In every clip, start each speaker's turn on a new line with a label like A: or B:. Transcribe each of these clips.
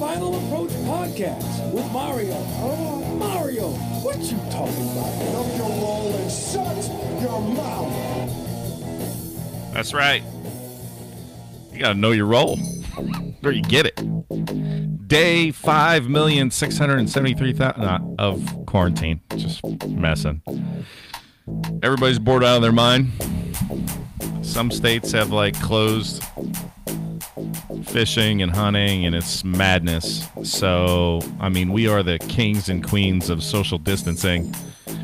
A: Final Approach podcast with Mario. Oh, Mario, what you talking about?
B: Up your roll and shut your mouth.
C: That's right. You got to know your role. Where you get it. Day five million six hundred and seventy-three thousand of quarantine. Just messing. Everybody's bored out of their mind. Some states have like closed fishing and hunting, and it's madness. So, I mean, we are the kings and queens of social distancing.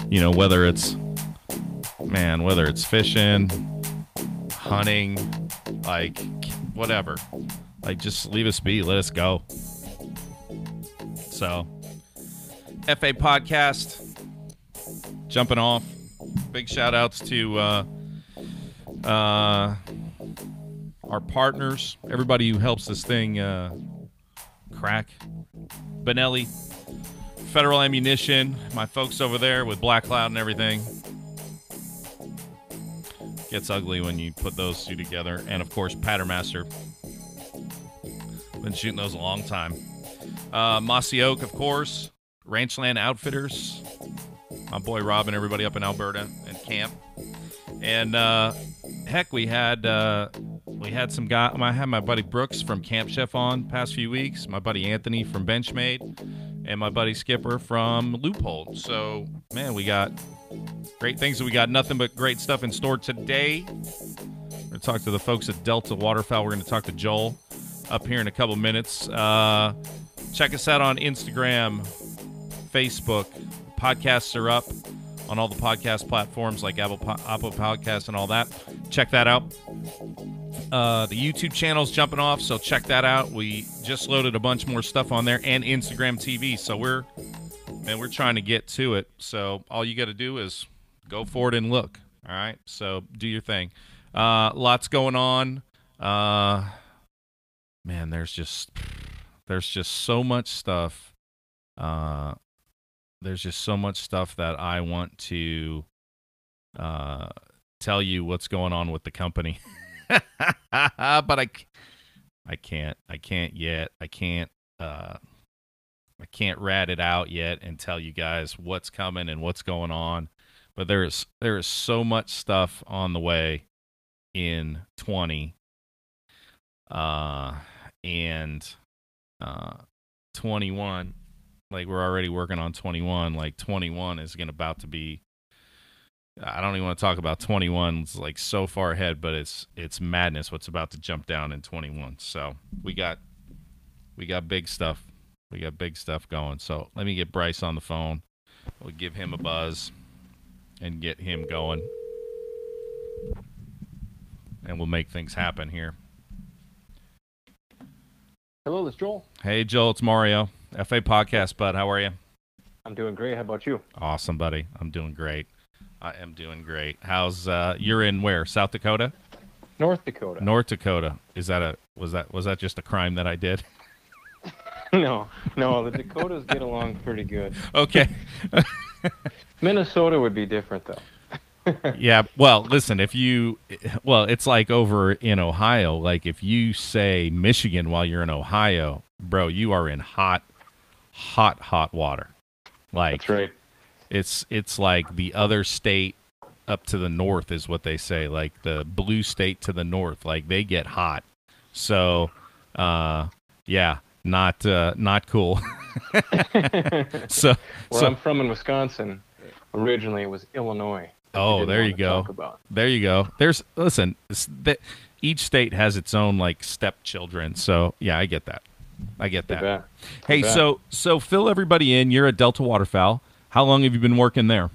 C: You know, whether it's man, whether it's fishing, hunting, like whatever. Like just leave us be, let us go. So, FA podcast jumping off. Big shout outs to uh uh our partners, everybody who helps this thing uh crack. Benelli, Federal Ammunition, my folks over there with Black Cloud and everything gets ugly when you put those two together. And of course, Patternmaster. Been shooting those a long time. Uh, Mossy Oak, of course. Ranchland Outfitters. My boy Rob and everybody up in Alberta and camp. And uh, heck, we had uh, we had some guy. I had my buddy Brooks from Camp Chef on past few weeks. My buddy Anthony from Benchmade, and my buddy Skipper from Loophole. So man, we got great things. We got nothing but great stuff in store today. We're gonna talk to the folks at Delta Waterfowl. We're gonna talk to Joel up here in a couple minutes. Uh, check us out on Instagram, Facebook. Podcasts are up on all the podcast platforms like Apple, Apple Podcasts and all that. Check that out. Uh, the YouTube channel's jumping off, so check that out. We just loaded a bunch more stuff on there and Instagram TV. So we're man, we're trying to get to it. So all you got to do is go forward and look. All right. So do your thing. Uh, lots going on. Uh, man, there's just there's just so much stuff. Uh, there's just so much stuff that I want to uh, tell you what's going on with the company. but I, I can't. I can't yet. I can't. Uh, I can't rat it out yet and tell you guys what's coming and what's going on. But there is there is so much stuff on the way in 20 uh and uh 21 like we're already working on 21 like 21 is going to about to be I don't even want to talk about 21 it's like so far ahead but it's it's madness what's about to jump down in 21 so we got we got big stuff. We got big stuff going. So let me get Bryce on the phone. We'll give him a buzz and get him going. And we'll make things happen here.
D: Hello, this is Joel.
C: hey Joel it's Mario FA podcast bud how are you
D: I'm doing great. How about you?
C: Awesome, buddy. I'm doing great. I am doing great. How's uh you're in where? South Dakota?
D: North Dakota.
C: North Dakota. Is that a was that was that just a crime that I did?
D: no, no, the Dakotas get along pretty good.
C: Okay.
D: Minnesota would be different though.
C: yeah, well, listen, if you well, it's like over in Ohio, like if you say Michigan while you're in Ohio, bro, you are in hot hot hot water. Like
D: That's right.
C: it's it's like the other state up to the north is what they say like the blue state to the north like they get hot so uh yeah not uh not cool so
D: Where
C: so
D: I'm from in Wisconsin, originally it was Illinois.
C: Oh, there you go. there you go there's listen each state has its own like stepchildren so yeah i get that i get that hey so so fill everybody in you're at delta waterfowl how long have you been working there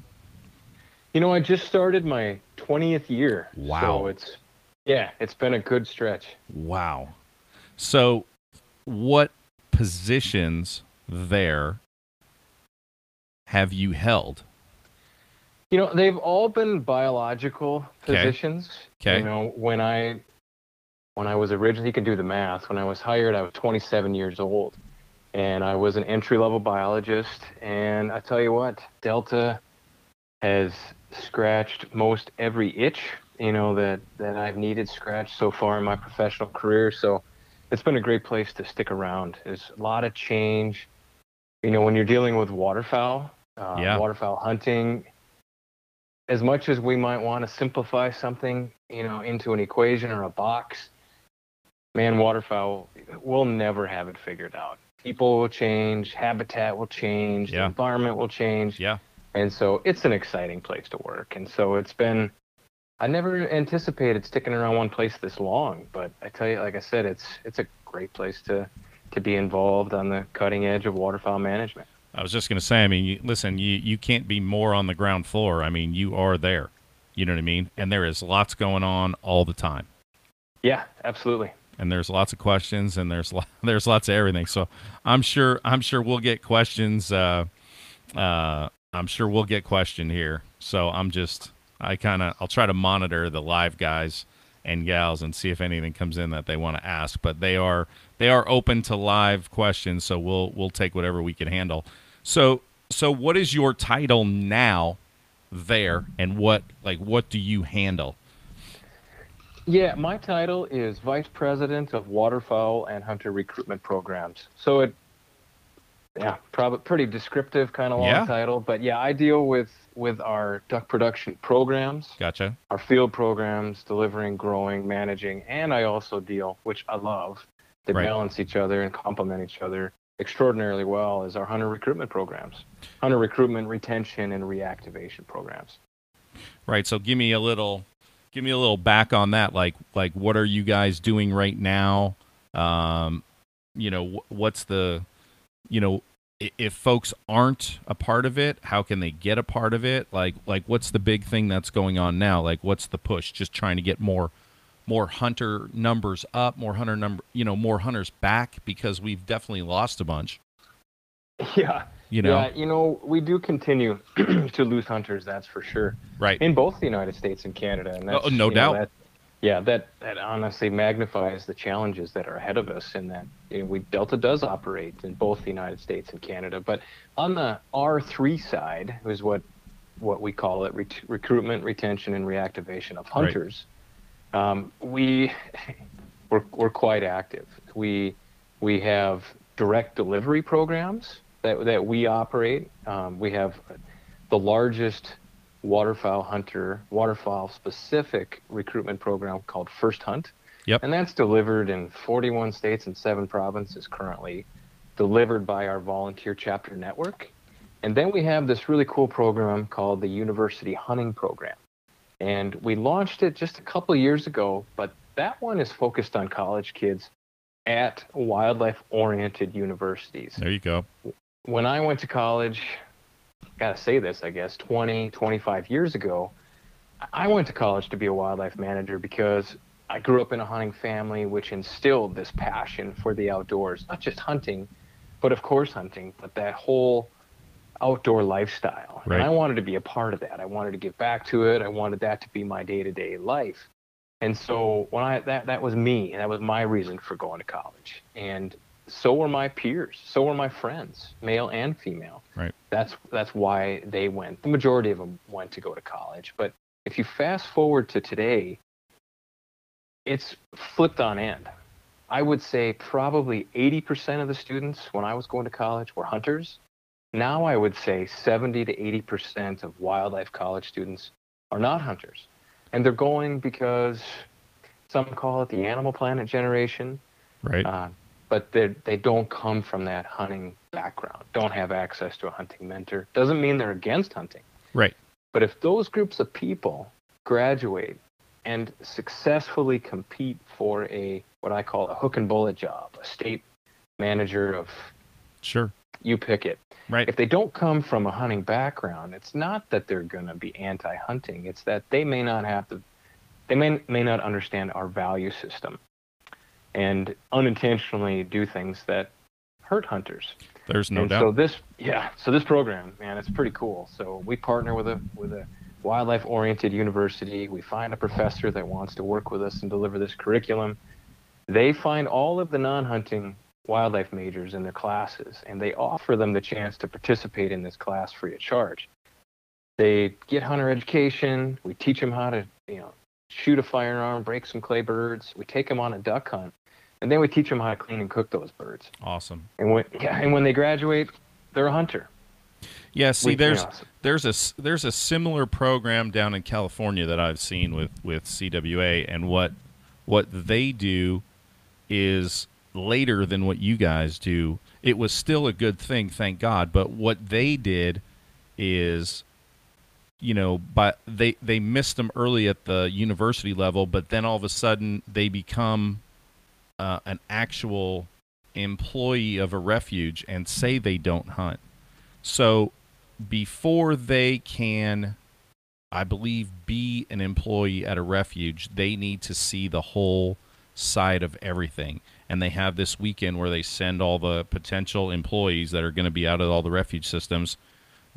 D: You know, I just started my 20th year.
C: Wow.
D: So it's yeah, it's been a good stretch.
C: Wow. So, what positions there have you held?
D: You know, they've all been biological positions.
C: 'Kay.
D: You know, when I when I was originally, you can do the math. When I was hired, I was 27 years old, and I was an entry level biologist. And I tell you what, Delta has scratched most every itch, you know, that, that I've needed scratched so far in my professional career. So it's been a great place to stick around. There's a lot of change. You know, when you're dealing with waterfowl, uh,
C: Yeah.
D: waterfowl hunting, as much as we might want to simplify something, you know, into an equation or a box, man, waterfowl, we'll never have it figured out. People will change, habitat will change,
C: Yeah.
D: the environment will change.
C: Yeah.
D: And so it's an exciting place to work. And so it's been, I never anticipated sticking around one place this long, but I tell you, like I said, it's it's a great place to to be involved on the cutting edge of waterfowl management.
C: I was just going to say, I mean, you, listen, you, you can't be more on the ground floor. I mean, you are there. You know what I mean? And there is lots going on all the time.
D: Yeah, absolutely.
C: And there's lots of questions and there's lo- there's lots of everything. So I'm sure I'm sure we'll get questions. Uh, uh, I'm sure we'll get questioned here. So I'm just I kind of I'll try to monitor the live guys and gals and see if anything comes in that they want to ask. But they are they are open to live questions, so we'll we'll take whatever we can handle. So so what is your title now there and what like what do you handle?
D: Yeah, my title is Vice President of Waterfowl and Hunter Recruitment Programs. So it, yeah, probably pretty descriptive kind of long
C: Yeah.
D: title. But yeah, I deal with with our duck production programs,
C: Gotcha.
D: our field programs, delivering, growing, managing, and I also deal, which I love, they
C: Right.
D: balance each other and complement each other extraordinarily well, is our hunter recruitment programs, hunter recruitment, retention, and reactivation programs.
C: Right. So give me a little give me a little back on that like like what are you guys doing right now? Um you know what's the you know if folks aren't a part of it, how can they get a part of it? Like like what's the big thing that's going on now? Like what's the push? Just trying to get more more hunter numbers up, more hunter number, you know, more hunters back because we've definitely lost a bunch,
D: Yeah.
C: You know.
D: Yeah, you know, we do continue to lose hunters, that's for sure.
C: Right.
D: in both the United States and Canada. And that's,
C: Oh, no
D: you know,
C: doubt.
D: that- yeah, that, that honestly magnifies the challenges that are ahead of us. In that you know, we Delta does operate in both the United States and Canada, but on the R3 side is what what we call it: recruitment, retention, and reactivation of
C: Right.
D: hunters. Um, we we're, we're quite active. We we have direct delivery programs that that we operate. Um, we have the largest waterfowl hunter, waterfowl specific recruitment program called First Hunt.
C: Yep.
D: And that's delivered in 41 states and seven provinces currently, delivered by our volunteer chapter network. And then we have this really cool program called the University Hunting Program. And we launched it just a couple years ago, but that one is focused on college kids at wildlife oriented universities
C: There you go.
D: When I went to college, gotta say this, I guess, 20, 25 years ago, I went to college to be a wildlife manager because I grew up in a hunting family, which instilled this passion for the outdoors, not just hunting, but of course hunting, but that whole outdoor lifestyle.
C: Right.
D: And I wanted to be a part of that. I wanted to give back to it. I wanted that to be my day to day life. And so when I that that was me, and that was my reason for going to college. And so were my peers, so were my friends, male and female.
C: Right.
D: That's that's why they went. The majority of them went to go to college. But if you fast forward to today, it's flipped on end. I would say probably 80% of the students when I was going to college were hunters. Now I would say 70 to 80% of wildlife college students are not hunters. And they're going because some call it the animal planet generation,
C: Right.
D: uh, but they they don't come from that hunting background, don't have access to a hunting mentor. Doesn't mean they're against hunting.
C: right.
D: But if those groups of people graduate and successfully compete for a what I call a hook and bullet job, a state manager of
C: Sure.
D: you pick it.
C: Right.
D: If they don't come from a hunting background, it's not that they're going to be anti-hunting. It's that they may not have the they may may not understand our value system and unintentionally do things that hurt hunters.
C: There's no
D: and
C: doubt.
D: so this, yeah, so this program, man, it's pretty cool. So we partner with a with a wildlife oriented university. We find a professor that wants to work with us and deliver this curriculum. They find all of the non-hunting wildlife majors in their classes, and they offer them the chance to participate in this class free of charge. They get hunter education. We teach them how to, you know, shoot a firearm, break some clay birds. We take them on a duck hunt, and then we teach them how to clean and cook those birds.
C: Awesome.
D: And when yeah, and when they graduate, they're a hunter.
C: Yeah, see, there's there's a there's a similar program down in California that I've seen with with CWA, and what what they do is later than what you guys do. It was still a good thing, thank God. But what they did is, you know, but they they missed them early at the university level, but then all of a sudden they become uh, an actual employee of a refuge and say they don't hunt. So before they can, I believe, be an employee at a refuge, they need to see the whole side of everything. And they have this weekend where they send all the potential employees that are going to be out of all the refuge systems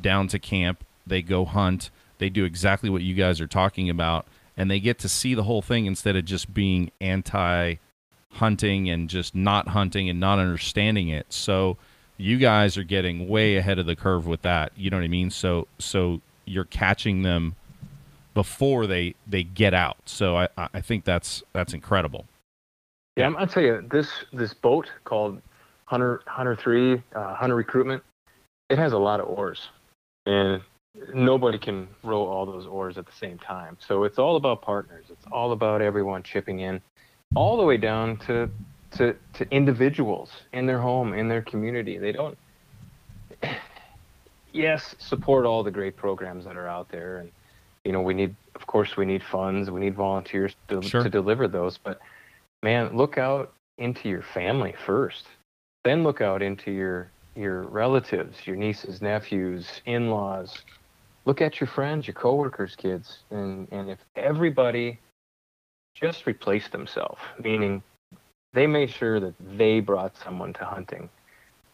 C: down to camp. They go hunt. They do exactly what you guys are talking about. And they get to see the whole thing instead of just being anti hunting and just not hunting and not understanding it. So you guys are getting way ahead of the curve with that. You know what I mean? So so you're catching them before they they get out. So I I think that's that's incredible.
D: Yeah, I'm, I'll tell you this this boat called Hunter Hunter Three uh, Hunter Recruitment. It has a lot of oars, and nobody can row all those oars at the same time. So it's all about partners. It's all about everyone chipping in, all the way down to to to individuals in their home, in their community. They don't. Yes, support all the great programs that are out there, and you know we need, of course, we need funds, we need volunteers to,
C: Sure.
D: to deliver those. But man, look out into your family first. Then look out into your your relatives, your nieces, nephews, in-laws. Look at your friends, your coworkers, kids, and and if everybody just replaced themselves, meaning they made sure that they brought someone to hunting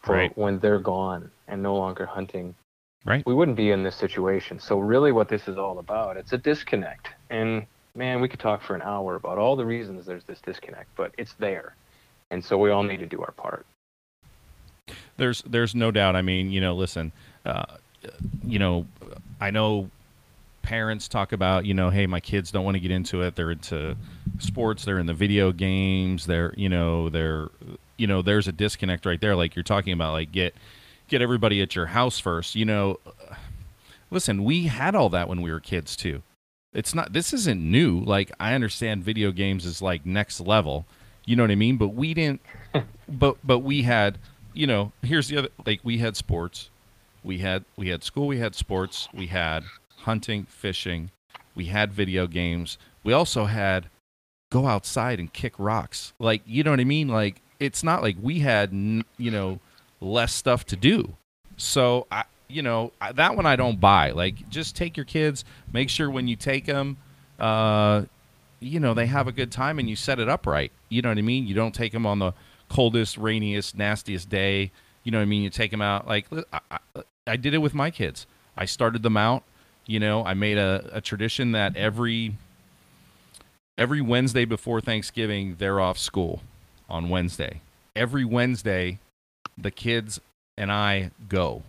D: for
C: Right.
D: when they're gone and no longer hunting.
C: Right.
D: We wouldn't be in this situation. So really what this is all about, it's a disconnect. And man, we could talk for an hour about all the reasons there's this disconnect, but it's there. And so we all need to do our part.
C: There's there's no doubt. I mean, you know, listen, uh, you know, I know parents talk about, you know, hey, my kids don't want to get into it. They're into sports. They're in the video games. They're, you know, they're, you know, there's a disconnect right there. Like you're talking about, like get get everybody at your house first. You know, uh, listen, we had all that when we were kids too. It's not. This isn't new. Like I understand video games is like next level. You know what I mean? But we didn't. but but we had. You know, here's the other. Like we had sports. We had we had school. We had sports. We had hunting, fishing. We had video games. We also had go outside and kick rocks. Like you know what I mean? Like it's not like we had you know less stuff to do. So I you know that one I don't buy. Like just take your kids. Make sure when you take them, uh, you know they have a good time and you set it up right. You know what I mean? You don't take them on the coldest, rainiest, nastiest day. You know what I mean? You take them out. Like I, I, I did it with my kids. I started them out. You know, I made a, a tradition that every every Wednesday before Thanksgiving, they're off school on Wednesday. Every Wednesday, the kids and I go.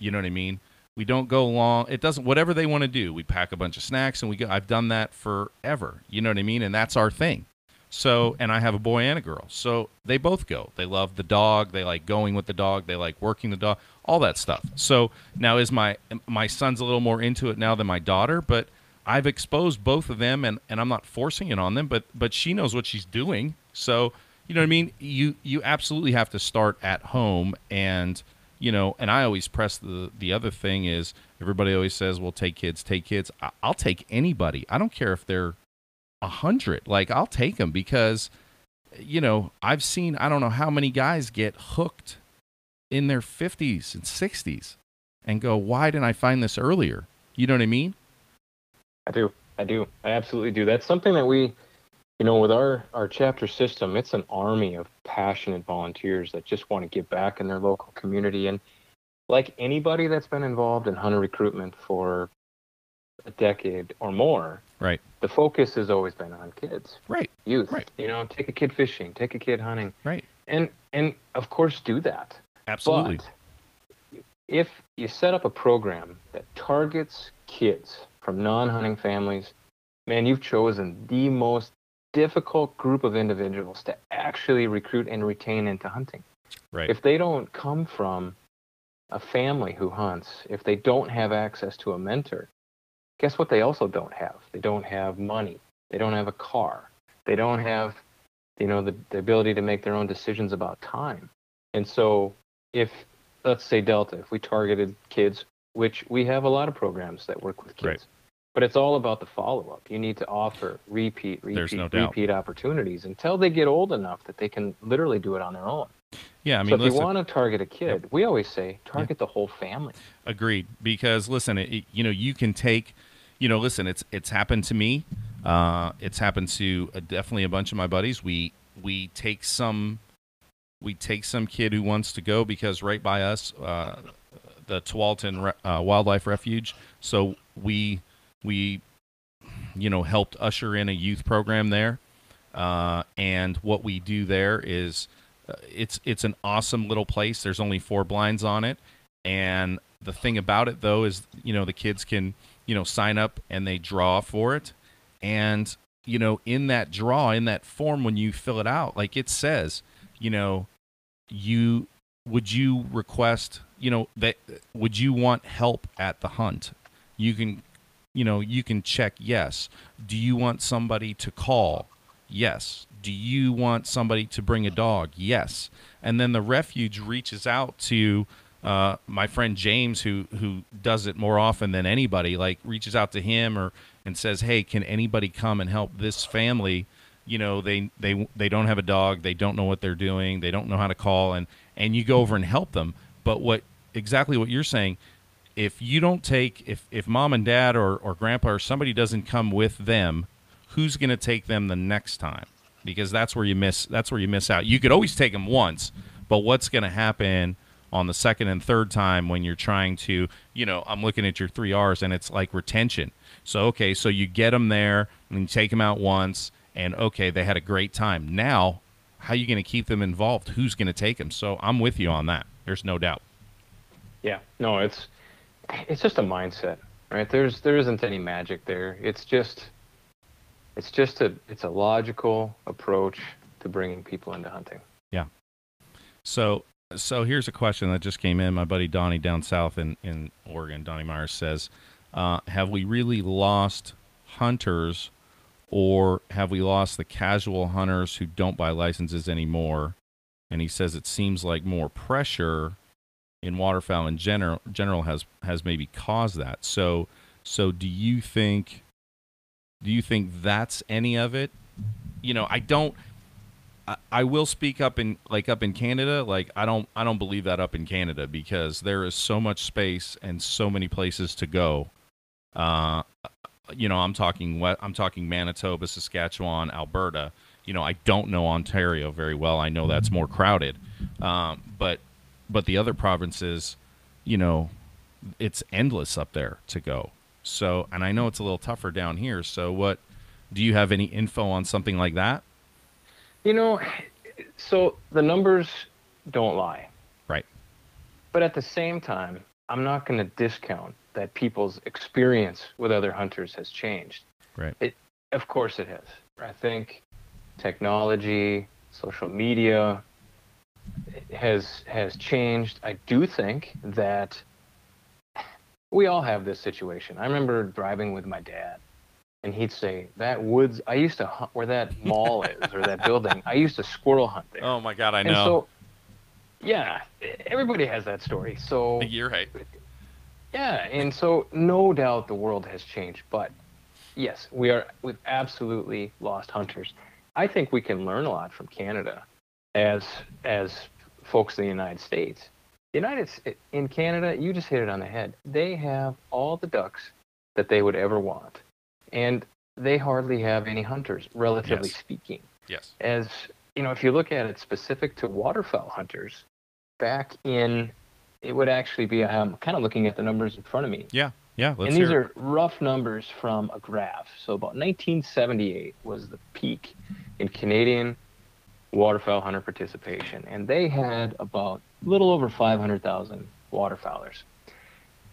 C: You know what I mean? We don't go long. It doesn't whatever they want to do. We pack a bunch of snacks and we go. I've done that forever. You know what I mean? And that's our thing. So, and I have a boy and a girl. So they both go. They love the dog. They like going with the dog. They like working the dog. All that stuff. So now is my my son's a little more into it now than my daughter, but I've exposed both of them, and, and I'm not forcing it on them, but but she knows what she's doing. So you know what I mean. You you absolutely have to start at home, and you know. And I always press the the other thing is everybody always says, "Well, take kids, take kids." I, I'll take anybody. I don't care if they're a hundred. Like I'll take them because you know I've seen I don't know how many guys get hooked in their 50s and 60s and go, "Why didn't I find this earlier?" You know what I mean?
D: I do. I do. I absolutely do. That's something that we, you know, with our our chapter system, it's an army of passionate volunteers that just want to give back in their local community. And like anybody that's been involved in hunter recruitment for a decade or more,
C: Right.
D: the focus has always been on kids,
C: Right.
D: youth.
C: Right.
D: You know, take a kid fishing, take a kid hunting,
C: Right.
D: and and of course do that.
C: Absolutely.
D: But if you set up a program that targets kids from non-hunting families, man, you've chosen the most difficult group of individuals to actually recruit and retain into hunting.
C: Right.
D: If they don't come from a family who hunts, if they don't have access to a mentor, guess what they also don't have? They don't have money. They don't have a car. They don't have, you know, the, the ability to make their own decisions about time. And so if let's say Delta, if we targeted kids, which we have a lot of programs that work with kids.
C: Right.
D: But it's all about the follow up. You need to offer repeat, repeat,
C: no
D: repeat opportunities until they get old enough that they can literally do it on their own.
C: Yeah, I mean,
D: so if
C: listen,
D: you want to target a kid, we always say target the whole family.
C: Agreed. Because listen, it- you know, you can take, you know, listen, it's it's happened to me. Uh, it's happened to uh, definitely a bunch of my buddies. We we take some, we take some kid who wants to go because right by us, uh, the Tualatin uh, Wildlife Refuge. So we we, you know, helped usher in a youth program there. Uh, and what we do there is, uh, it's it's an awesome little place. There's only four blinds on it, and the thing about it though is, you know, the kids can you know sign up and they draw for it, and you know in that draw in that form when you fill it out, like it says, you know, you would you request you know that would you want help at the hunt? You can you know you can check yes. Do you want somebody to call? Yes. Do you want somebody to bring a dog? Yes. And then the refuge reaches out to uh, my friend james who who does it more often than anybody like reaches out to him or and says hey can anybody come and help this family you know they they they don't have a dog. They don't know what they're doing. They don't know how to call. And and you go over and help them. But what exactly what you're saying if you don't take if if mom and dad or or grandpa or somebody doesn't come with them who's going to take them the next time? Because that's where you miss that's where you miss out. You could always take them once but what's going to happen on the second and third time when you're trying to you know i'm looking at your three r's and it's like retention. So okay so you get them there and you take them out once and okay they had a great time now how are you going to keep them involved who's going to take them so i'm with you on that there's no doubt
D: Yeah, no, it's it's just a mindset, right? There's there isn't any magic there. It's just it's just a it's a logical approach to bringing people into hunting. Yeah.
C: So, so here's a question that just came in. My buddy Donnie down south in, in Oregon, Donnie Myers says, uh, "Have we really lost hunters, or have we lost the casual hunters who don't buy licenses anymore?" And he says it seems like more pressure in waterfowl in general general has has maybe caused that. So, so do you think? Do you think that's any of it? You know, I don't. I, I will speak up in like up in Canada. Like I don't I don't believe that up in Canada because there is so much space and so many places to go. Uh, you know, I'm talking what I'm talking Manitoba, Saskatchewan, Alberta. You know, I don't know Ontario very well. I know that's more crowded, um, but but the other provinces, you know, it's endless up there to go. So, and I know it's a little tougher down here. So, what do you have any info on something like that?
D: You know, so the numbers don't lie.
C: Right.
D: But at the same time, I'm not going to discount that people's experience with other hunters has changed.
C: Right.
D: It, of course, it has. I think technology, social media has has changed. I do think that we all have this situation. I remember driving with my dad, and he'd say, "That woods. I used to hunt where that mall is or that building. I used to squirrel hunt there."
C: Oh my God, I
D: and
C: know.
D: so, yeah, everybody has that story. So
C: You're right.
D: Yeah, and so no doubt the world has changed, but yes, we are we've absolutely lost hunters. I think we can learn a lot from Canada as as folks in the United States. The United in Canada, you just hit it on the head. They have all the ducks that they would ever want. And they hardly have any hunters, relatively
C: Yes.
D: speaking
C: Yes.
D: as you know, if you look at it specific to waterfowl hunters, back in it would actually be. I'm kind of looking at the numbers in front of me,
C: Yeah. Yeah. Let's
D: and these are rough numbers from a graph. So about 1978 was the peak in Canadian waterfowl hunter participation, and they had about a little over 500,000 waterfowlers.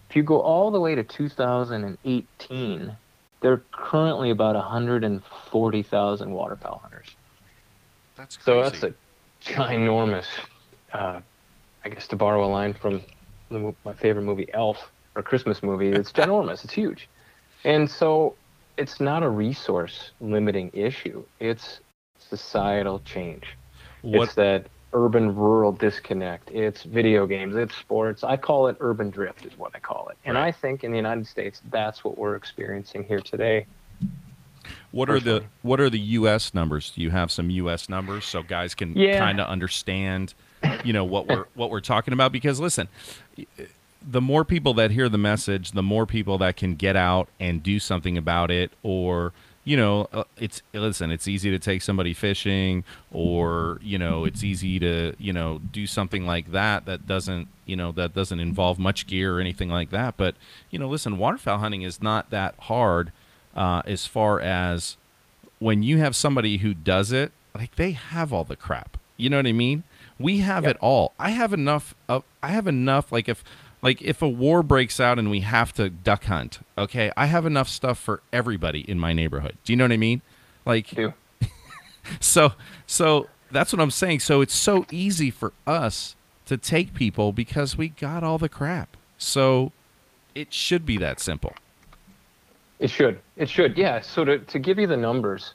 D: If you go all the way to 2018, there are currently about 140,000 waterfowl hunters.
C: That's crazy.
D: So that's a ginormous. Uh, I guess to borrow a line from the, my favorite movie, Elf, or Christmas movie, it's ginormous. It's huge, and so it's not a resource limiting issue. It's societal change.
C: what
D: It's that urban rural disconnect. It's video games. It's sports. I call it urban drift, is what I call it. And
C: Right.
D: I think in the United States, that's what we're experiencing here today.
C: what are the what are the U.S. numbers? Do you have some U.S. numbers so guys can
D: Yeah.
C: kind of understand, you know, what we're what we're talking about? Because listen, the more people that hear the message, the more people that can get out and do something about it, or you know, uh, it's listen, it's easy to take somebody fishing, or you know, it's easy to you know do something like that that doesn't you know that doesn't involve much gear or anything like that. But you know, listen, waterfowl hunting is not that hard uh, as far as when you have somebody who does it, like they have all the crap. You know what I mean? We have it all. I have enough of I have enough like if like if a war breaks out and we have to duck hunt, okay? I have enough stuff for everybody in my neighborhood. Do you know what I mean? Like
D: Do
C: so so that's what I'm saying. So it's so easy for us to take people because we got all the crap. So it should be that simple.
D: It should. It should. Yeah. So to, to give you the numbers,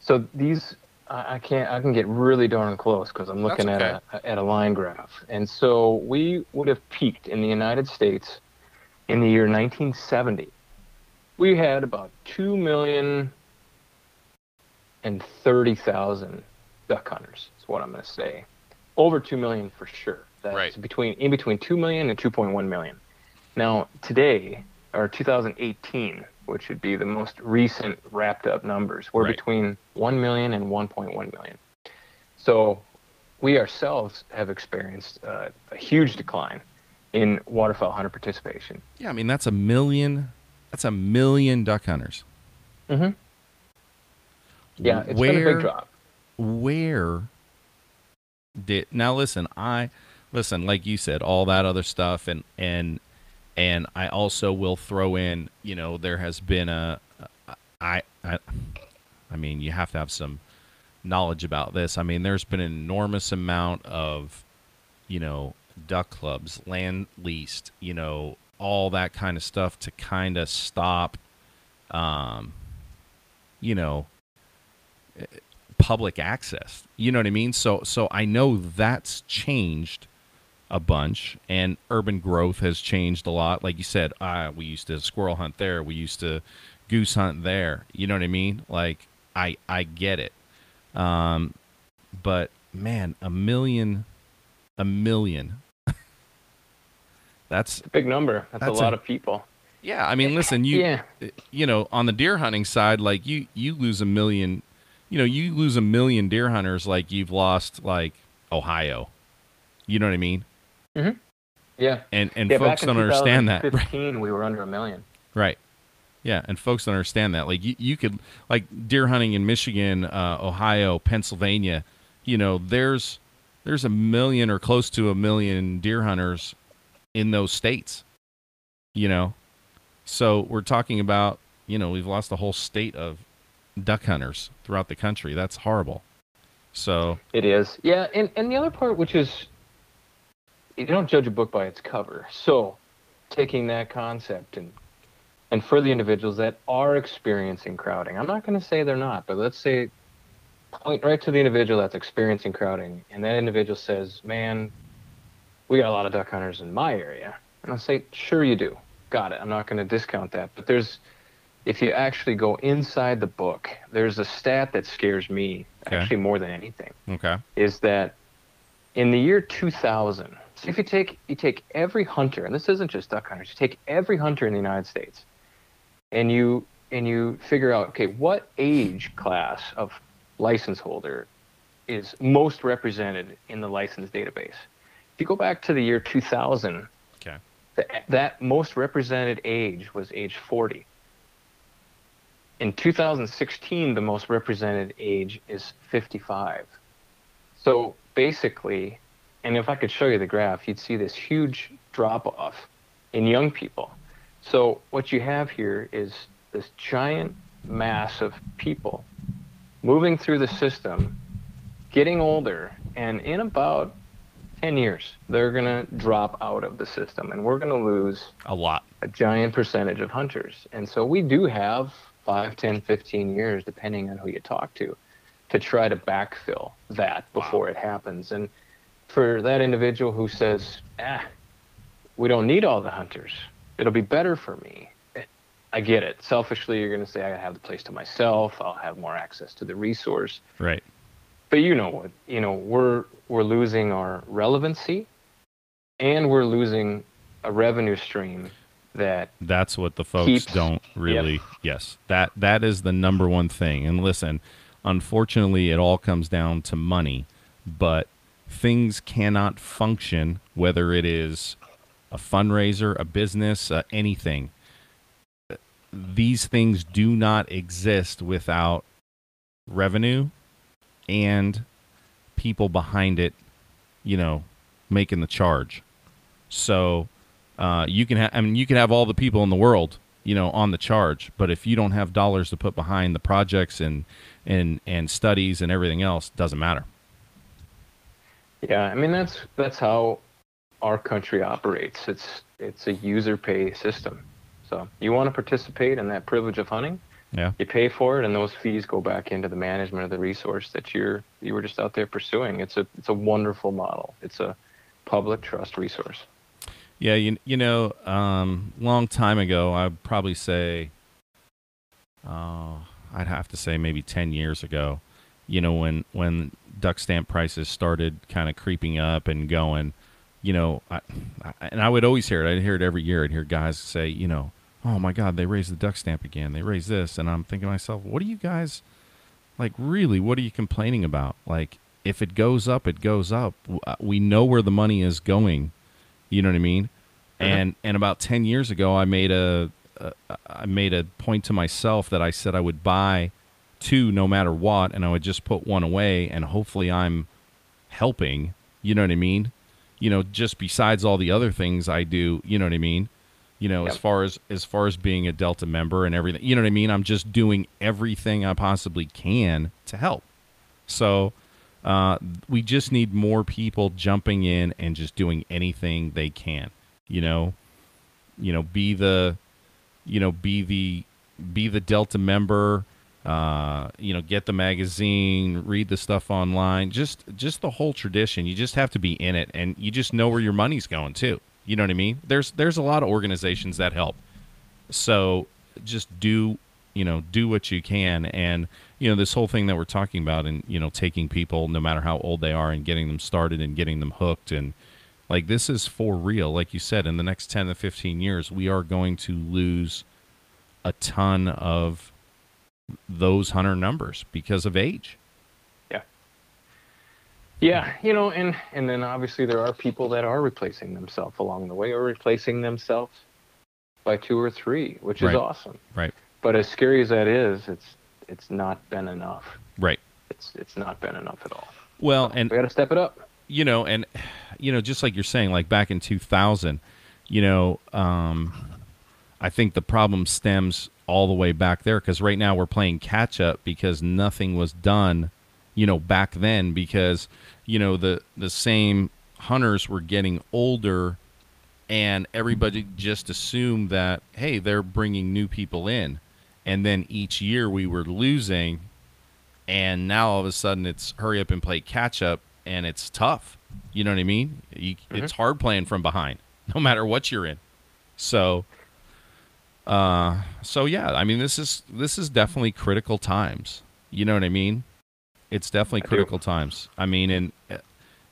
D: so these I, I can't. I can get really darn close because I'm looking
C: That's
D: at a at a line graph, and so we would have peaked in the United States in the year 1970. We had about two million and thirty thousand duck hunters. Is what I'm going to say. Over two million for sure. That's
C: Right.
D: between in between two million and 2.1 million. Now today, or 2018, which would be the most recent wrapped up numbers, we're
C: Right.
D: between 1 million and 1.1 million. So we ourselves have experienced uh, a huge decline in waterfowl hunter participation.
C: Yeah, I mean that's a million. That's a million duck hunters.
D: Mm-hmm. Yeah, it's
C: where,
D: been a big drop.
C: Where did now? Listen, I listen. Like you said, all that other stuff, and and and I also will throw in. You know, there has been a. I I, I mean, you have to have some knowledge about this. I mean, there's been an enormous amount of, you know, duck clubs, land leased, you know, all that kind of stuff to kind of stop, um, you know, public access. You know what I mean? So, so I know that's changed a bunch, and urban growth has changed a lot. Like you said, uh, we used to squirrel hunt there, we used to goose hunt there. You know what I mean? Like I, I get it. Um, but man, a million, a million. that's a
D: Big number. That's,
C: That's
D: a lot
C: a-
D: of people.
C: yeah. I mean, listen, you,
D: Yeah.
C: you know, on the deer hunting side, like you, you lose a million, you know, you lose a million deer hunters, like you've lost like Ohio. You know what I mean?
D: Yeah.
C: And and
D: yeah,
C: folks don't understand that, right?
D: we were under a million.
C: Right. Yeah, and folks don't understand that. Like you, you could like deer hunting in Michigan, uh, Ohio, Pennsylvania. You know, there's there's a million or close to a million deer hunters in those states. You know, so we're talking about you know we've lost a whole state of duck hunters throughout the country. That's horrible. So
D: It is. Yeah, and, and the other part, which is, you don't judge a book by its cover. So, taking that concept and and for the individuals that are experiencing crowding, I'm not going to say they're not, but let's say point right to the individual that's experiencing crowding, and that individual says, "Man, we got a lot of duck hunters in my area," and I'll say, "Sure, you do. Got it. I'm not going to discount that, but there's." If you actually go inside the book, there's a stat that scares me
C: Okay.
D: actually more than anything
C: okay,
D: is that in the year 2000, so if you take you take every hunter, and this isn't just duck hunters, you take every hunter in the United States, and you and you figure out okay what age class of license holder is most represented in the license database. If you go back to the year 2000,
C: okay,
D: th- that most represented age was age 40. In 2016, the most represented age is 55. So basically, and if I could show you the graph, you'd see this huge drop off in young people. So what you have here is this giant mass of people moving through the system, getting older, and in about 10 years, they're going to drop out of the system, and we're going to lose
C: A lot.
D: a giant percentage of hunters. And so we do have 5, 10, 15 years, depending on who you talk to, to try to backfill that before it happens. And for that individual who says, ah, we don't need all the hunters, it'll be better for me. I get it. Selfishly, you're going to say, I have the place to myself, I'll have more access to the resource
C: Right.
D: but you know what you know we're we're losing our relevancy and we're losing a revenue stream that
C: That's what the folks
D: Keeps-
C: don't really. Yes, that that is the number one thing. And listen, unfortunately, it all comes down to money. But things cannot function whether it is a fundraiser, a business, uh, anything. These things do not exist without revenue and people behind it, you know, making the charge. So uh, you can have, I mean, you can have all the people in the world, you know, on the charge, but if you don't have dollars to put behind the projects and and and studies and everything else, doesn't matter.
D: Yeah i mean that's that's how our country operates it's it's a user pay system so you want to participate in that privilege of hunting
C: Yeah.
D: you pay for it and those fees go back into the management of the resource that you're you were just out there pursuing it's a it's a wonderful model it's a public trust resource
C: Yeah, you you know, um, long time ago, I'd probably say, oh, I'd have to say maybe ten years ago. You know, when when duck stamp prices started kind of creeping up and going, you know, I, I, and I would always hear it. I'd hear it every year. I'd hear guys say, you know, oh my God, they raised the duck stamp again. They raised this, and I'm thinking to myself, what are you guys like? Really, what are you complaining about? Like, if it goes up, it goes up. Uh, We know where the money is going. You know what I mean? And and about ten years ago, I made a, a I made a point to myself that I said I would buy two no matter what, and I would just put one away, and hopefully I'm helping. You know what I mean? You know, just besides all the other things I do. You know what I mean? You know, as far as as far as being a Delta member and everything. You know what I mean? I'm just doing everything I possibly can to help. So uh, we just need more people jumping in and just doing anything they can. You know, you know, be the, you know, be the, be the Delta member. Uh, you know, get the magazine, read the stuff online. Just, just the whole tradition. You just have to be in it, and you just know where your money's going too. You know what I mean? There's, there's a lot of organizations that help. So just do you know do what you can and you know this whole thing that we're talking about and you know taking people no matter how old they are and getting them started and getting them hooked and like this is for real like you said in the next 10 to 15 years we are going to lose a ton of those hunter numbers because of age
D: Yeah, Yeah, you know, and and then obviously there are people that are replacing themselves along the way, or replacing themselves by two or three, which
C: Right.
D: is awesome.
C: right
D: But as scary as that is, it's it's not been enough.
C: right
D: It's it's not been enough at all.
C: well and
D: We got to step it up.
C: you know, and you know, just like you're saying, like back in 2000, you know, um, I think the problem stems all the way back there because right now we're playing catch up because nothing was done, you know, back then because you know the the same hunters were getting older and everybody just assumed that hey they're bringing new people in. And then each year we were losing and now all of a sudden it's hurry up and play catch up and it's tough. You know what i mean? You, it's mm-hmm. hard playing from behind no matter what you're in. So uh so yeah i mean this is this is definitely critical times you know what i mean it's definitely
D: I do.
C: critical times i mean and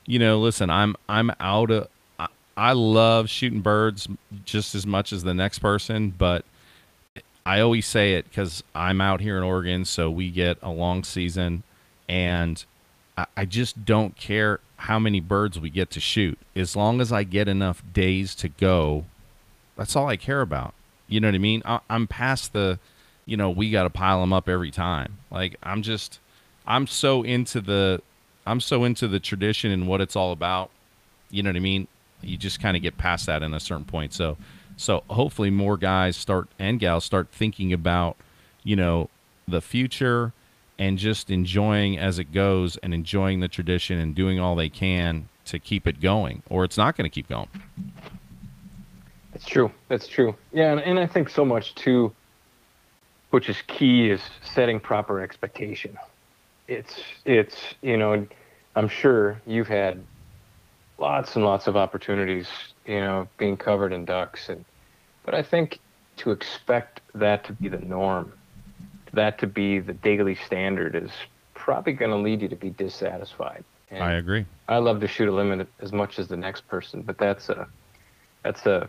C: you know listen i'm i'm out of I, I love shooting birds just as much as the next person but I always say it because I'm out here in Oregon, so we get a long season, and I, I just don't care how many birds we get to shoot. As long as I get enough days to go, that's all I care about. You know what I mean? I, I'm past the, you know, we got to pile them up every time. Like I'm just, I'm so into the, I'm so into the tradition and what it's all about. You know what I mean? You just kind of get past that in a certain point. So, So hopefully more guys start and gals start thinking about, you know, the future and just enjoying as it goes and enjoying the tradition and doing all they can to keep it going or it's not going to keep going.
D: It's true. That's true. Yeah, and, and I think so much too, which is key, is setting proper expectation. It's it's you know, I'm sure you've had lots and lots of opportunities, you know, being covered in ducks, and but I think to expect that to be the norm, that to be the daily standard, is probably going to lead you to be dissatisfied. And
C: I agree.
D: I love to shoot a limit as much as the next person, but that's a that's a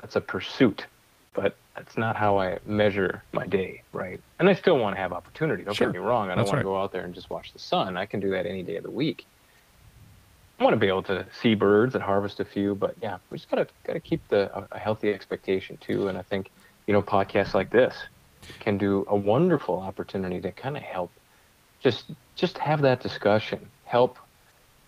D: that's a pursuit. But that's not how I measure my day, right? And I still want to have opportunity. Don't
C: Sure.
D: get me wrong. I don't
C: That's
D: want
C: right.
D: to go out there and just watch the sun. I can do that any day of the week. I want to be able to see birds and harvest a few, but yeah, we just gotta gotta keep the a, a healthy expectation too. And I think you know podcasts like this can do a wonderful opportunity to kind of help just just have that discussion, help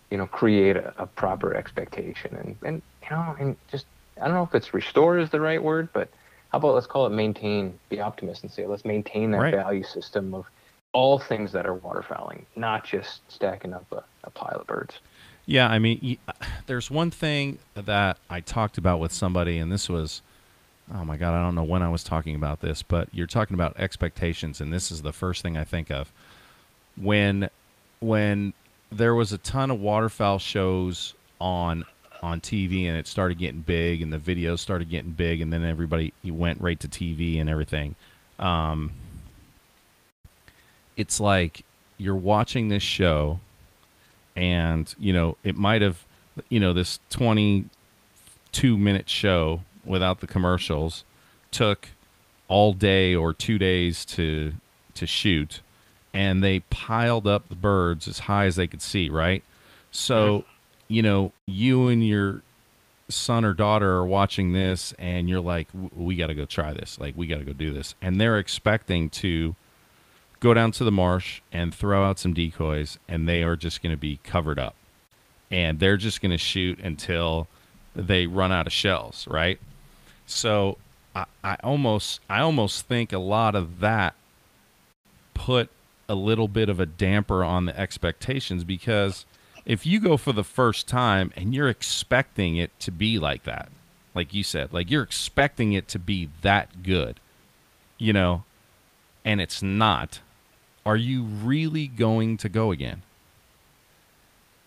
D: you know create a, a proper expectation, and and you know and just I don't know if it's restore is the right word, but how about let's call it maintain, be optimist and say let's maintain that
C: Right.
D: value system of all things that are waterfowling, not just stacking up a, a pile of birds.
C: Yeah, I mean, there's one thing that I talked about with somebody, and this was, oh my God, I don't know when I was talking about this, but you're talking about expectations, and this is the first thing I think of. When, when there was a ton of waterfowl shows on on TV, and it started getting big, and the videos started getting big, and then everybody went right to TV and everything. Um, it's like you're watching this show and you know it might have you know this 22 minute show without the commercials took all day or 2 days to to shoot and they piled up the birds as high as they could see right so you know you and your son or daughter are watching this and you're like we got to go try this like we got to go do this and they're expecting to go down to the marsh and throw out some decoys, and they are just going to be covered up. And they're just going to shoot until they run out of shells, right? So I, I almost I almost think a lot of that put a little bit of a damper on the expectations because if you go for the first time and you're expecting it to be like that, like you said, like you're expecting it to be that good, you know, and it's not, are you really going to go again?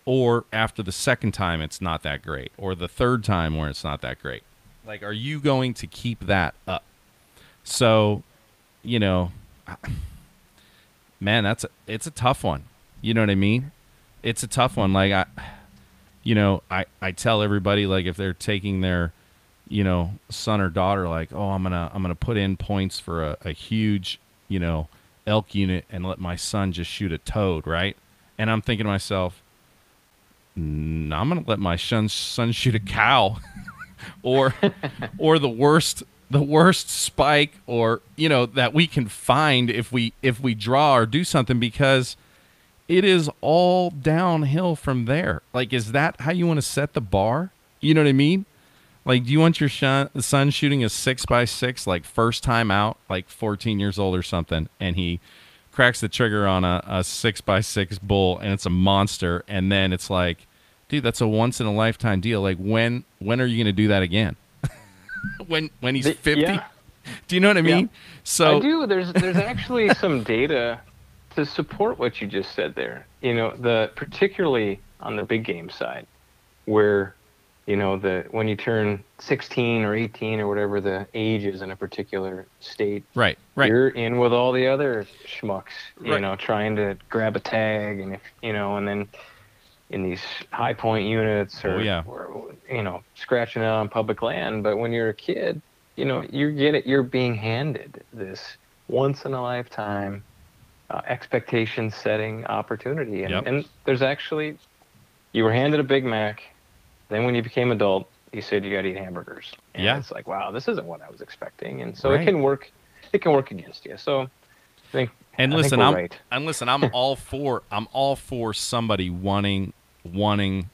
C: Or after the second time, it's not that great, or the third time where it's not that great. Like, are you going to keep that up? So, you know, man, that's a, it's a tough one. You know what I mean? It's a tough one. Like I, you know, I I tell everybody like if they're taking their, you know, son or daughter, like, oh, I'm gonna I'm gonna put in points for a, a huge, you know, elk unit and let my son just shoot a toad, right? And I'm thinking to myself, "Mm, I'm gonna let my son son shoot a cow, or or the worst the worst spike or you know that we can find if we if we draw or do something because it is all downhill from there. Like, is that how you want to set the bar? You know what I mean? Like, do you want your son, shooting a six by six, like first time out, like 14 years old or something, and he cracks the trigger on a, a six by six bull and it's a monster, and then it's like, dude, that's a once in a lifetime deal. Like, when when are you going to do that again? when when he's 50?
D: yeah.
C: Do you know what I
D: Yeah.
C: mean? So
D: I do. There's there's actually some data to support what you just said there. You know, the particularly on the big game side, where you know the when you turn 16 or 18 or whatever the age is in a particular state,
C: right, right,
D: you're in with all the other schmucks. You
C: Right.
D: know, trying to grab a tag and if you know, and then in these high point units oh, or,
C: Oh, yeah.
D: or you know scratching it on public land. But when you're a kid, you know you get it. You're being handed this once in a lifetime uh, expectation setting opportunity, and,
C: Yep.
D: and there's actually you were handed a Big Mac. Then when you became adult, you said you got to eat hamburgers. And
C: Yeah.
D: it's like wow, this isn't what I was expecting, and so
C: Right.
D: it can work. It can work against you. So I think
C: And
D: I
C: listen, I'm
D: right.
C: and listen, I'm all for I'm all for somebody wanting wanting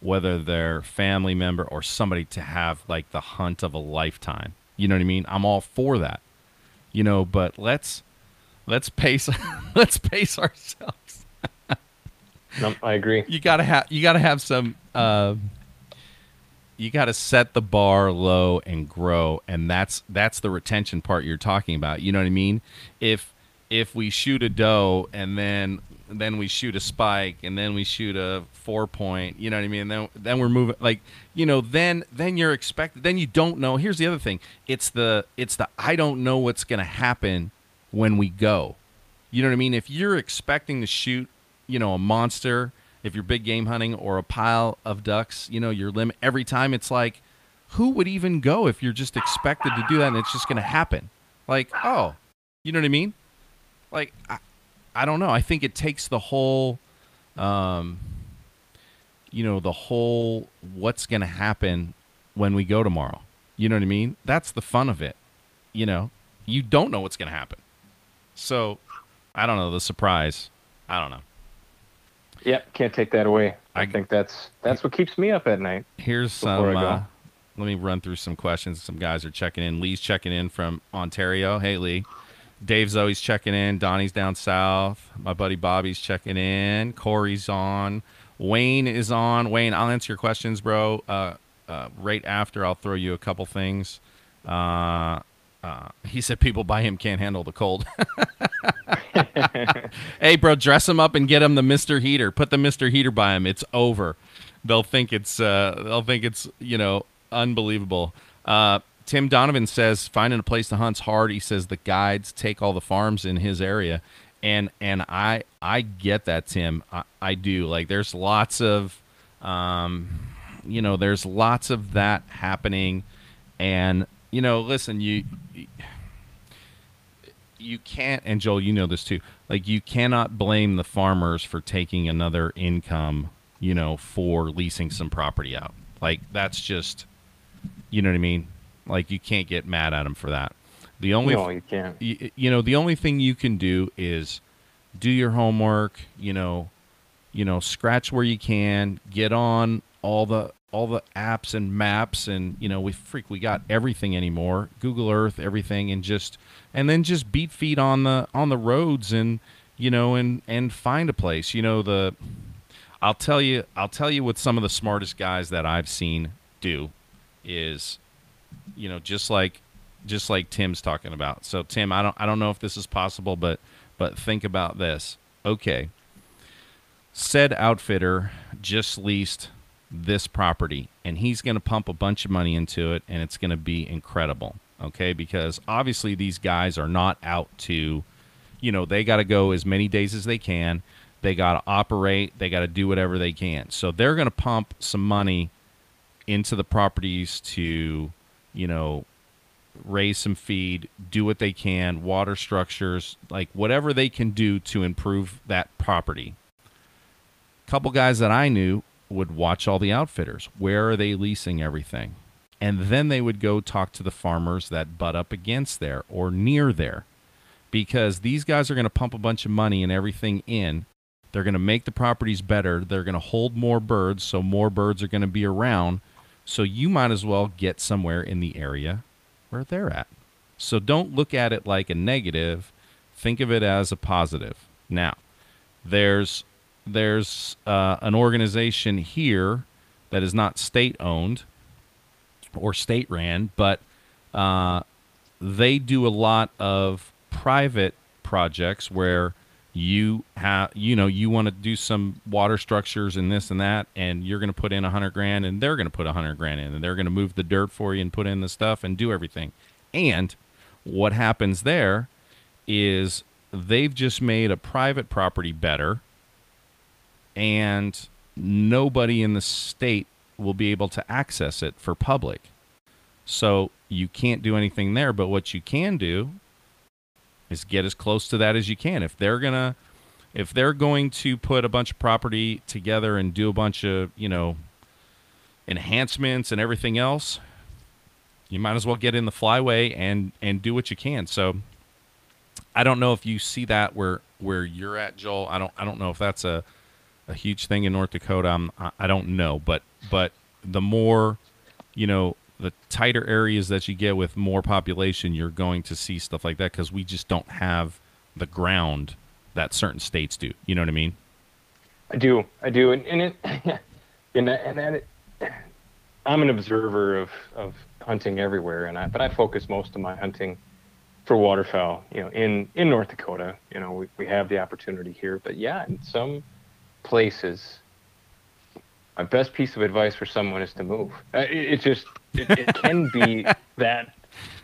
C: whether they're family member or somebody to have like the hunt of a lifetime. You know what I mean? I'm all for that. You know, but let's let's pace let's pace ourselves.
D: No, I agree.
C: You gotta have you gotta have some. Uh, you got to set the bar low and grow, and that's that's the retention part you're talking about. You know what I mean? If if we shoot a doe and then then we shoot a spike and then we shoot a four point, you know what I mean? And then then we're moving like you know then then you're expected. Then you don't know. Here's the other thing. It's the it's the I don't know what's gonna happen when we go. You know what I mean? If you're expecting to shoot, you know, a monster if you're big game hunting or a pile of ducks, you know, your limit every time it's like who would even go if you're just expected to do that and it's just going to happen? Like, oh, you know what I mean? Like I, I don't know. I think it takes the whole um you know, the whole what's going to happen when we go tomorrow. You know what I mean? That's the fun of it. You know, you don't know what's going to happen. So, I don't know, the surprise. I don't know.
D: Yep, can't take that away. I,
C: I-
D: think that's that's what keeps me up at night.
C: Here's some. Uh, let me run through some questions. Some guys are checking in. Lee's checking in from Ontario. Hey, Lee. Dave Zoe's checking in. Donnie's down south. My buddy Bobby's checking in. Corey's on. Wayne is on. Wayne, I'll answer your questions, bro. Uh, uh, right after, I'll throw you a couple things. Uh, uh, he said people by him can't handle the cold. hey, bro, dress him up and get him the Mister Heater. Put the Mister Heater by him. It's over. They'll think it's uh, they'll think it's you know unbelievable. Uh, Tim Donovan says finding a place to hunt's hard. He says the guides take all the farms in his area, and and I I get that Tim. I, I do. Like there's lots of um, you know there's lots of that happening, and you know listen you you can't and Joel you know this too like you cannot blame the farmers for taking another income you know for leasing some property out. Like that's just you know what I mean? Like you can't get mad at them for that. The only
D: no, you can't.
C: you, you know the only thing you can do is do your homework you know you know scratch where you can get on all the all the apps and maps and you know we freak we got everything anymore google earth everything and just and then just beat feet on the on the roads and you know and and find a place you know the i'll tell you i'll tell you what some of the smartest guys that i've seen do is you know just like just like Tim's talking about. So Tim, I don't I don't know if this is possible, but but think about this. Okay. Said outfitter just leased this property and he's going to pump a bunch of money into it and it's going to be incredible. Okay? Because obviously these guys are not out to you know, they got to go as many days as they can. They got to operate, they got to do whatever they can. So they're going to pump some money into the properties to, you know, raise some feed, do what they can, water structures, like whatever they can do to improve that property. couple guys that I knew would watch all the outfitters. Where are they leasing everything? And then they would go talk to the farmers that butt up against there or near there. Because these guys are going to pump a bunch of money and everything in. They're going to make the properties better. They're going to hold more birds, so more birds are going to be around. So you might as well get somewhere in the area where they're at. So don't look at it like a negative. Think of it as a positive. Now, there's there's uh, an organization here that is not state owned or state ran, but uh, they do a lot of private projects where you have you know you want to do some water structures and this and that and you're going to put in a hundred grand and they're going to put a hundred grand in and they're going to move the dirt for you and put in the stuff and do everything. And what happens there is they've just made a private property better and nobody in the state will be able to access it for public so you can't do anything there but what you can do is get as close to that as you can. If they're gonna, if they're going to put a bunch of property together and do a bunch of you know enhancements and everything else, you might as well get in the flyway and and do what you can. So I don't know if you see that where where you're at, Joel. I don't I don't know if that's a a huge thing in North Dakota? I'm, I- don't know, but but the more, you know, the tighter areas that you get with more population, you're going to see stuff like that because we just don't have the ground that certain states do. You know what I mean?
D: I do, I do, and, and it, and that, and that, it, I'm an observer of, of hunting everywhere, and I, but I focus most of my hunting for waterfowl, you know, in, in North Dakota. You know, we, we have the opportunity here, but yeah, in some places, my best piece of advice for someone is to move. Uh, It, it just, it, it can be that,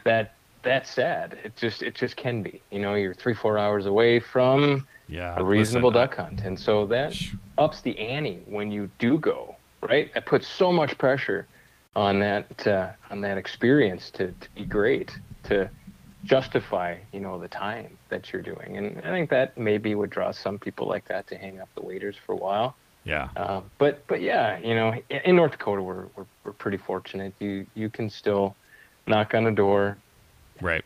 D: that, that sad. It just, it just can be. You know, you're three, four hours away from
C: Yeah,
D: a reasonable duck hunt, and so that ups the ante when you do go. Right, that puts so much pressure on that uh, on that experience to, to be great, to justify you know the time that you're doing, and I think that maybe would draw some people like that to hang up the waiters for a while.
C: Yeah,
D: Uh, but but yeah, you know, in, North Dakota, we're, we're we're pretty fortunate. You you can still knock on a door,
C: right.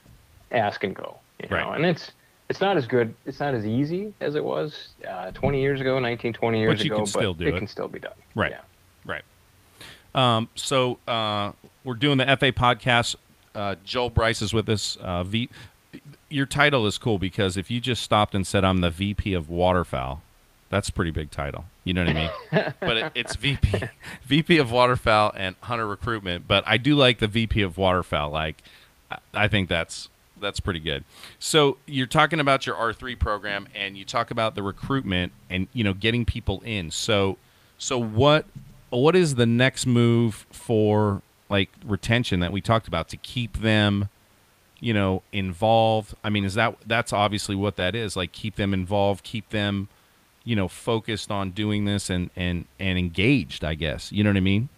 D: ask and go. You know?
C: Right.
D: And it's it's not as good. It's not as easy as it was uh, 20 years ago, 19, 20 years
C: But you
D: ago.
C: can
D: but
C: still do
D: it,
C: it.
D: can still be done.
C: Right.
D: Yeah.
C: Right. Um, so uh, we're doing the FA podcast. Uh, Joel Brice is with us. Uh, v- your title is cool because if you just stopped and said I'm the VP of waterfowl, that's a pretty big title. You know what I mean? but it, it's VP VP of waterfowl and hunter recruitment. But I do like the VP of waterfowl. Like I- I think that's that's pretty good. So you're talking about your R3 program and you talk about the recruitment and you know getting people in. So so what what is the next move for like retention that we talked about to keep them you know involved? I mean is that that's obviously what that is. Like keep them involved, keep them you know focused on doing this and and and engaged, I guess. You know what I mean?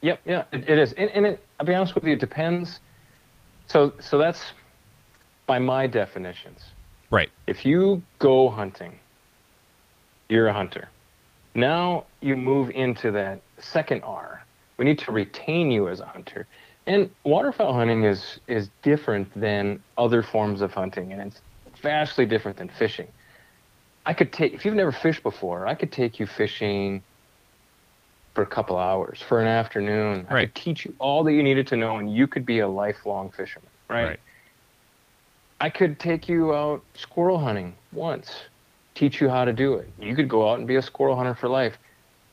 D: Yep. Yeah. It, it is. And, and it, I'll be honest with you. It depends. So so that's by my definitions.
C: Right.
D: If you go hunting, you're a hunter. Now you move into that second R. We need to retain you as a hunter. And waterfowl hunting is is different than other forms of hunting, and it's vastly different than fishing. I could take if you've never fished before, I could take you fishing for a couple hours, for an afternoon. I
C: Right.
D: could teach you all that you needed to know, and you could be a lifelong fisherman, right?
C: Right.
D: I could take you out squirrel hunting once, teach you how to do it. You could go out and be a squirrel hunter for life.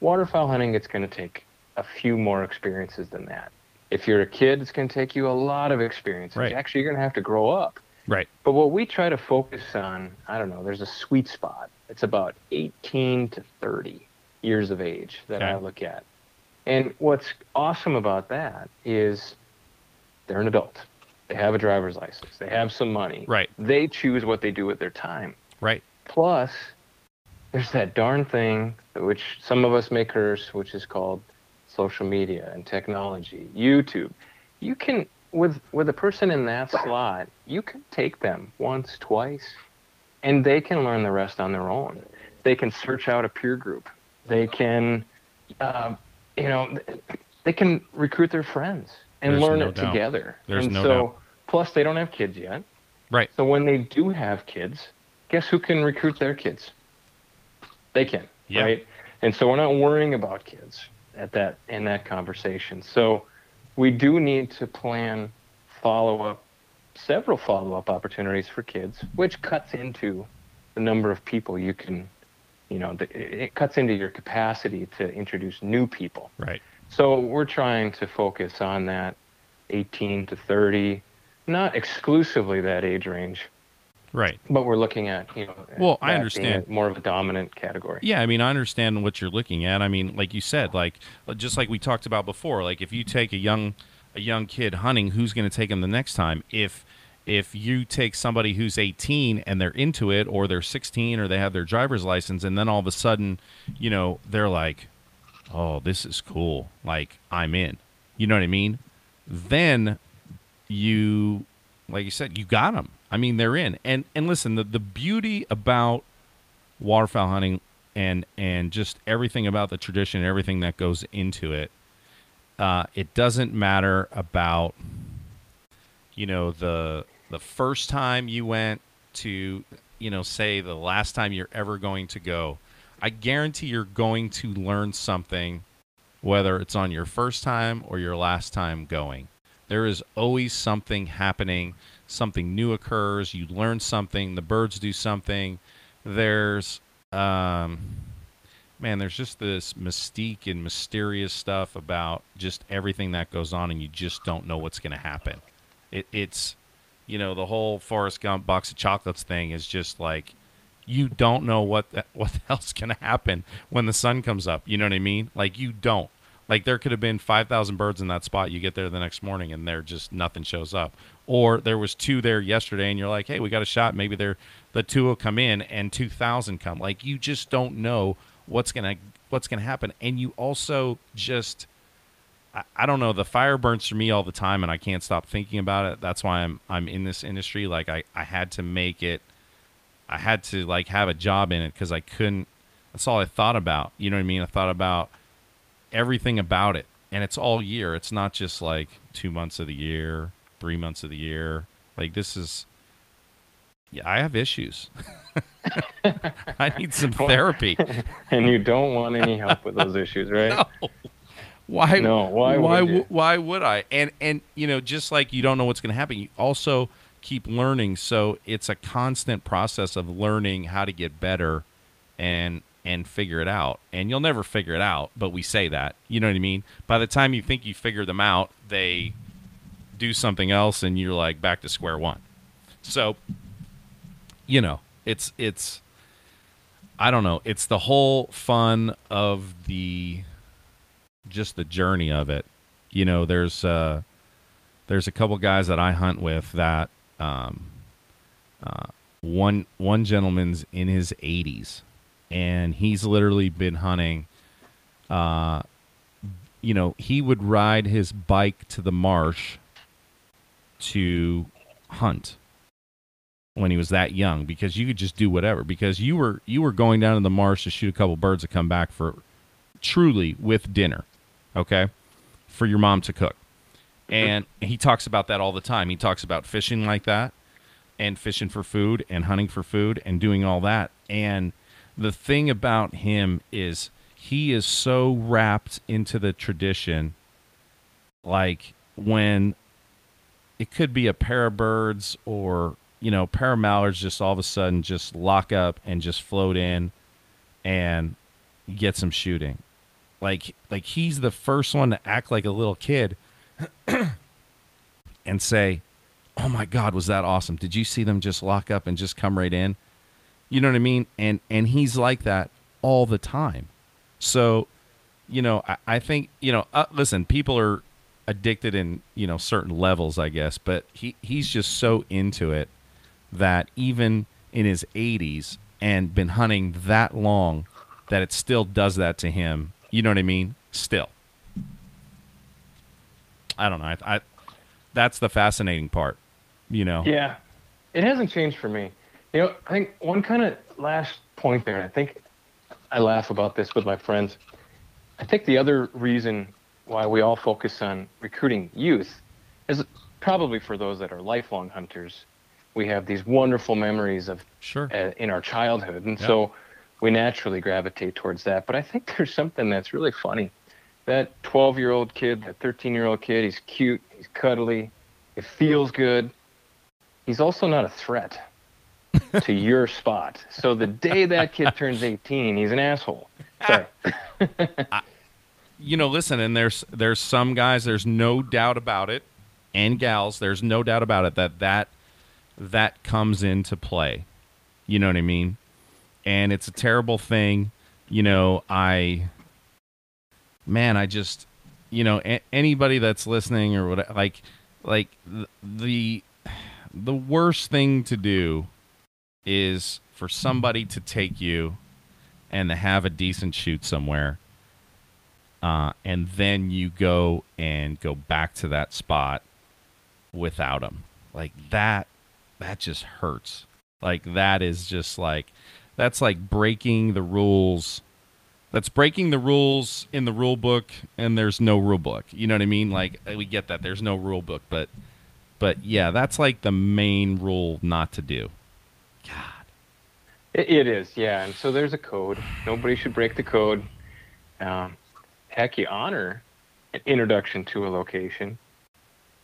D: Waterfowl hunting, it's going to take a few more experiences than that. If you're a kid, it's going to take you a lot of experiences.
C: Right.
D: Actually, you're going to have to grow up.
C: Right.
D: But what we try to focus on, I don't know, there's a sweet spot. It's about 18 to 30 years of age that I look at. And what's awesome about that is they're an adult. They have a driver's license. They have some money.
C: Right.
D: They choose what they do with their time.
C: Right.
D: Plus, there's that darn thing which some of us may curse, which is called social media and technology, YouTube. You can, with with a person in that slot, you can take them once, twice, and they can learn the rest on their own. They can search out a peer group. They can, uh, you know, they can recruit their friends and
C: There's
D: learn
C: no
D: it
C: doubt.
D: together.
C: There's
D: and
C: no
D: so,
C: doubt.
D: plus they don't have kids yet.
C: Right.
D: So when they do have kids, guess who can recruit their kids? They can,
C: Yeah.
D: right? And so we're not worrying about kids at that in that conversation. So we do need to plan follow up, several follow up opportunities for kids, which cuts into the number of people you can, you know, it cuts into your capacity to introduce new people.
C: Right.
D: So we're trying to focus on that 18 to 30, not exclusively that age range,
C: Right.
D: but we're looking at, you know,
C: Well, I understand.
D: more of a dominant category.
C: Yeah, I mean, I understand what you're looking at. I mean, like you said, like just like we talked about before, like if you take a young a young kid hunting, who's going to take him the next time? If if you take somebody who's 18 and they're into it or they're 16 or they have their driver's license and then all of a sudden, you know, they're like, "Oh, this is cool. Like, I'm in." You know what I mean? Then you like you said, you got them. I mean, they're in. And and listen, the the beauty about waterfowl hunting and and just everything about the tradition everything that goes into it uh, it doesn't matter about you know the the first time you went to you know say the last time you're ever going to go I guarantee you're going to learn something, whether it's on your first time or your last time going. There is always something happening, something new occurs, you learn something, the birds do something. There's, um, man, there's just this mystique and mysterious stuff about just everything that goes on, and you just don't know what's going to happen. It, it's, you know, the whole Forrest Gump box of chocolates thing is just like you don't know what the, what the hell's going to happen when the sun comes up. You know what I mean? Like you don't. Like there could have been 5,000 birds in that spot. You get there the next morning and there just nothing shows up. Or there was two there yesterday and you're like, "Hey, we got a shot. Maybe there the two will come in and 2,000 come." Like you just don't know what's going to what's going to happen. And you also just I, I don't know, the fire burns for me all the time and I can't stop thinking about it. That's why I'm I'm in this industry. Like I I had to make it I had to like have a job in it because I couldn't. That's all I thought about. You know what I mean? I thought about everything about it, and it's all year. It's not just like two months of the year, three months of the year. Like this is. Yeah, I have issues. I need some therapy.
D: and you don't want any help with those issues, right?
C: No. Why?
D: No, why
C: Why?
D: would
C: w- Why would I? And and you know, just like you don't know what's going to happen, you also keep learning. So it's a constant process of learning how to get better, and and figure it out. And you'll never figure it out, but we say that. You know what I mean? By the time you think you figure them out, they do something else, and you're like back to square one. So, you know, it's it's. I don't know. It's the whole fun of the just the journey of it. You know, there's uh, there's a couple guys that I hunt with that um, uh, one one gentleman's in his 80s, and he's literally been hunting. Uh, you know, he would ride his bike to the marsh to hunt when he was that young because you could just do whatever because you were you were going down to the marsh to shoot a couple birds to come back for truly with dinner okay for your mom to cook and he talks about that all the time he talks about fishing like that and fishing for food and hunting for food and doing all that and the thing about him is he is so wrapped into the tradition like when it could be a pair of birds or you know pair of mallards just all of a sudden just lock up and just float in and get some shooting. Like like he's the first one to act like a little kid and say oh my god was that awesome. Did you see them just lock up and just come right in you know what i mean? And and he's like that all the time. So you know i, I think you know uh, listen people are addicted in you know certain levels i guess but he he's just so into it that even in his 80s and been hunting that long that it still does that to him. You know what i mean? Still. I don't know. I, I that's the fascinating part you know?
D: Yeah, it hasn't changed for me. You know, I think one kind of last point there, and I think I laugh about this with my friends. I think the other reason why we all focus on recruiting youth is probably for those that are lifelong hunters. We have these wonderful memories of
C: sure
D: uh, in our childhood, and
C: Yeah.
D: so we naturally gravitate towards that. But I think there's something that's really funny. That 12-year-old kid, that 13-year-old kid, he's cute, he's cuddly, it feels good. He's also not a threat to your spot. So the day that kid turns 18, he's an asshole. Ah. Sorry.
C: you know, listen, and there's there's some guys, there's no doubt about it, and gals, there's no doubt about it that that that comes into play. You know what I mean? And it's a terrible thing. You know, I man, I just you know, a- anybody that's listening or what like like the the worst thing to do is for somebody to take you and to have a decent shoot somewhere uh, and then you go and go back to that spot without them like that that just hurts. Like that is just like that's like breaking the rules that's breaking the rules in the rule book and there's no rule book. You know what i mean? Like we get that. There's no rule book but but yeah that's like the main rule not to do
D: It, it is, yeah. And so there's a code. Nobody should break the code. Um, heck, you honor an introduction to a location.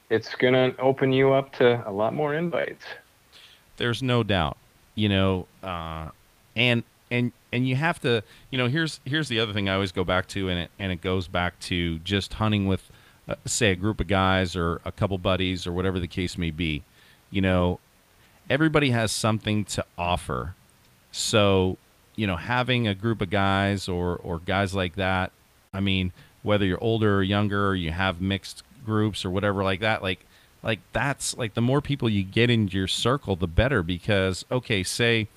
D: It's gonna open you up to a lot more invites.
C: There's no doubt, you know, uh, and and and you have to, you know, here's here's the other thing I always go back to, and it and it goes back to just hunting with, uh, say, a group of guys or a couple buddies or whatever the case may be. You know, everybody has something to offer, so you know, having a group of guys or or guys like that. I mean, whether you're older or younger, or you have mixed groups or whatever like that, like like that's like the more people you get into your circle, the better. Because okay, say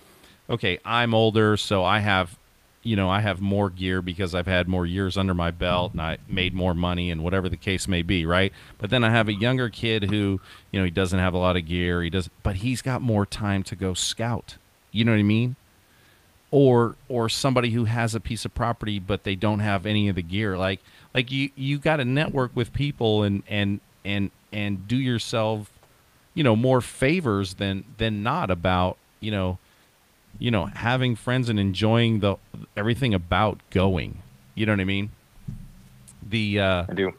C: okay, I'm older, so I have, you know, I have more gear because I've had more years under my belt and I made more money and whatever the case may be, right? But then I have a younger kid who, you know, he doesn't have a lot of gear, he does, but he's got more time to go scout. You know what I mean? Or or somebody who has a piece of property but they don't have any of the gear. Like like you you got to network with people and and and and do yourself, you know, more favors than than not about, you know, you know, having friends and enjoying the everything about going. You know what I mean? The uh,
D: I do.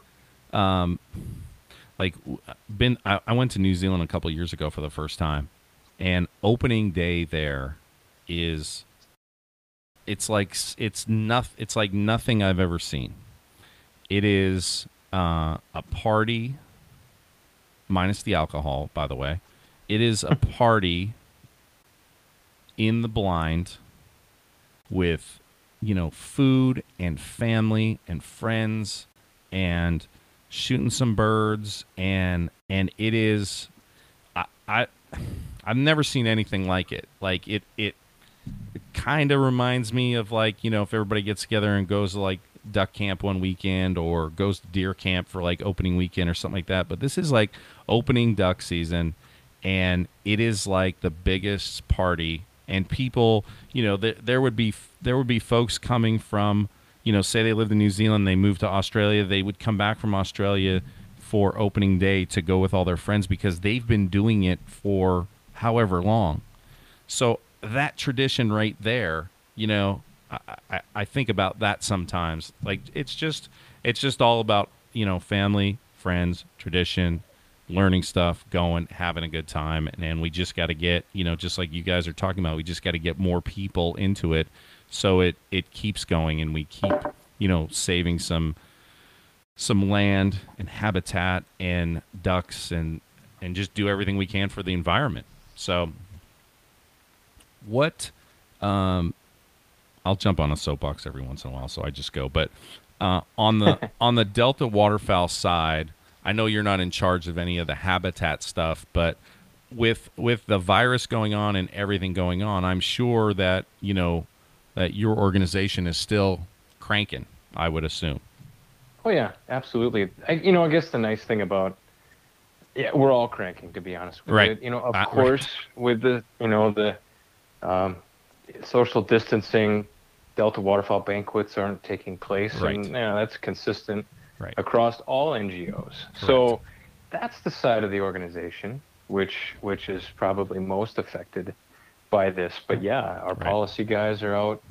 C: um, like been I, I went to New Zealand a couple of years ago for the first time, and opening day there is it's like it's nothing. It's like nothing I've ever seen. It is uh, a party, minus the alcohol, by the way. It is a party in the blind with you know food and family and friends and shooting some birds and and it is I, I I've never seen anything like it. Like it it, it kind of reminds me of like, you know, if everybody gets together and goes to like duck camp one weekend or goes to deer camp for like opening weekend or something like that. But this is like opening duck season and it is like the biggest party and people, you know, there, there would be there would be folks coming from, you know, say they lived in New Zealand, they moved to Australia, they would come back from Australia for opening day to go with all their friends because they've been doing it for however long. So that tradition right there, you know, I, I, I think about that sometimes. Like it's just it's just all about, you know, family, friends, tradition, learning stuff, going, having a good time, and, and we just got to get, you know, just like you guys are talking about, we just got to get more people into it, so it it keeps going, and we keep, you know, saving some some land and habitat and ducks and and just do everything we can for the environment. So, what? Um, I'll jump on a soapbox every once in a while, so I just go. But uh, on the on the Delta waterfowl side, I know you're not in charge of any of the habitat stuff, but with with the virus going on and everything going on, I'm sure that you know that your organization is still cranking. I would assume.
D: Oh yeah, absolutely. I, you know, I guess the nice thing about yeah, we're all cranking to be honest with
C: Right.
D: you. You know, of
C: Uh, right.
D: course, with the you know the um, social distancing, Delta Waterfowl banquets aren't taking place,
C: Right.
D: and yeah, that's consistent
C: Right.
D: across all NGOs. So that's the side of the organization which which is probably most affected by this. But yeah, our
C: Right.
D: policy guys are out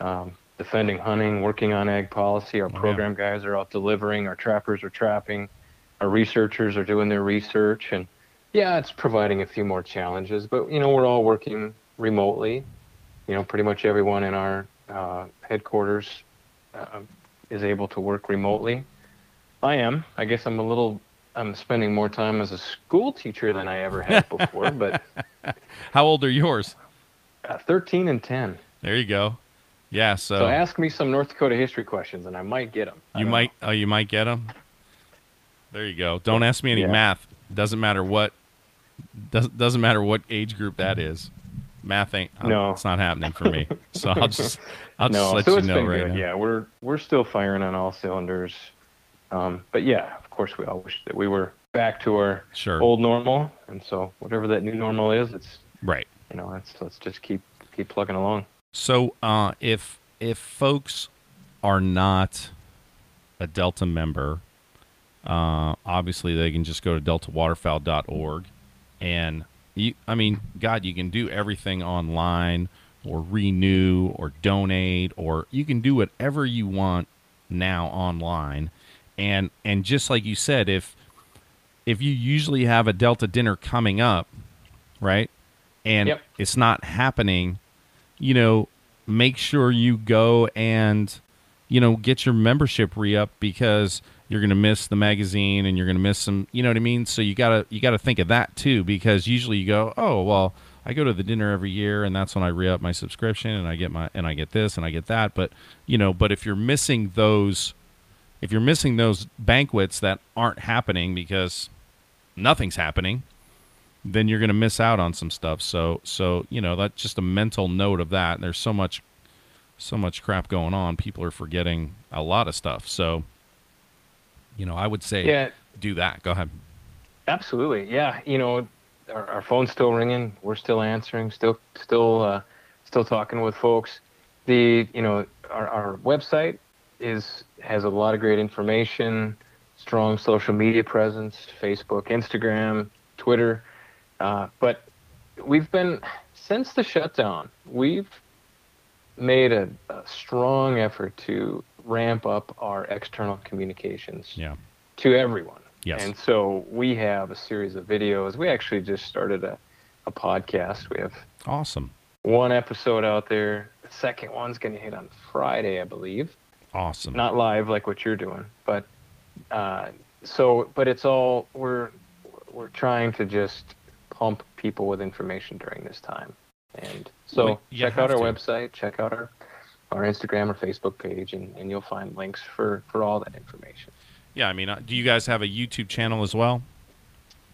D: um, defending hunting, working on ag policy. Our
C: Oh, yeah.
D: program guys are out delivering. Our trappers are trapping. Our researchers are doing their research, and yeah, it's providing a few more challenges. But you know, we're all working remotely. You know, pretty much everyone in our uh, headquarters uh, is able to work remotely. I am. I guess I'm a little. I'm spending more time as a school teacher than I ever have before. but
C: How old are yours?
D: uh, 13 and 10.
C: There you go. Yeah, so,
D: So ask me some North Dakota history questions, and I might get them.
C: you might oh you might get them. There you go. Don't ask me any
D: Yeah.
C: math. Doesn't matter what doesn't doesn't matter what age group that is. Math ain't uh,
D: No.
C: it's not happening for me. So I'll just I'll just
D: No,
C: let
D: so
C: you know right
D: good.
C: now.
D: Yeah, we're we're still firing on all cylinders. Um, but yeah, of course, we all wish that we were back to our
C: Sure.
D: old normal, and so whatever that new normal is, it's
C: Right.
D: you know, let's let's just keep keep plugging along.
C: So uh, if if folks are not a Delta member, uh, obviously they can just go to deltawaterfowl.org, and you, I mean, God, you can do everything online or renew or donate or you can do whatever you want now online and and just like you said if if you usually have a delta dinner coming up right and
D: Yep.
C: it's not happening you know make sure you go and you know get your membership re-up because you're going to miss the magazine and you're going to miss some you know what i mean? So you got to you got to think of that too because usually you go oh well i go to the dinner every year and that's when i re-up my subscription and i get my and i get this and i get that. But you know but if you're missing those if you're missing those banquets that aren't happening because nothing's happening then you're going to miss out on some stuff. So so you know that's just a mental note of that. There's so much so much crap going on. People are forgetting a lot of stuff. So you know i would say
D: Yeah,
C: do that go ahead
D: absolutely. Yeah, you know, our, our phone's still ringing. We're still answering. Still, still, uh, still talking with folks. The you know our, our website is has a lot of great information. Strong social media presence: Facebook, Instagram, Twitter. Uh, but we've been since the shutdown. We've made a, a strong effort to ramp up our external communications
C: yeah
D: to everyone.
C: Yes.
D: And so we have a series of videos. We actually just started a, a podcast. We have
C: awesome
D: one episode out there. The second one's going to hit on Friday, I believe.
C: awesome
D: Not live like what you're doing, but uh, so but it's all we're we're trying to just pump people with information during this time. And so
C: Well,
D: check out our
C: to.
D: website, check out our our Instagram or Facebook page, and, and you'll find links for, for all that information.
C: yeah i mean uh, do you guys have a youtube channel as well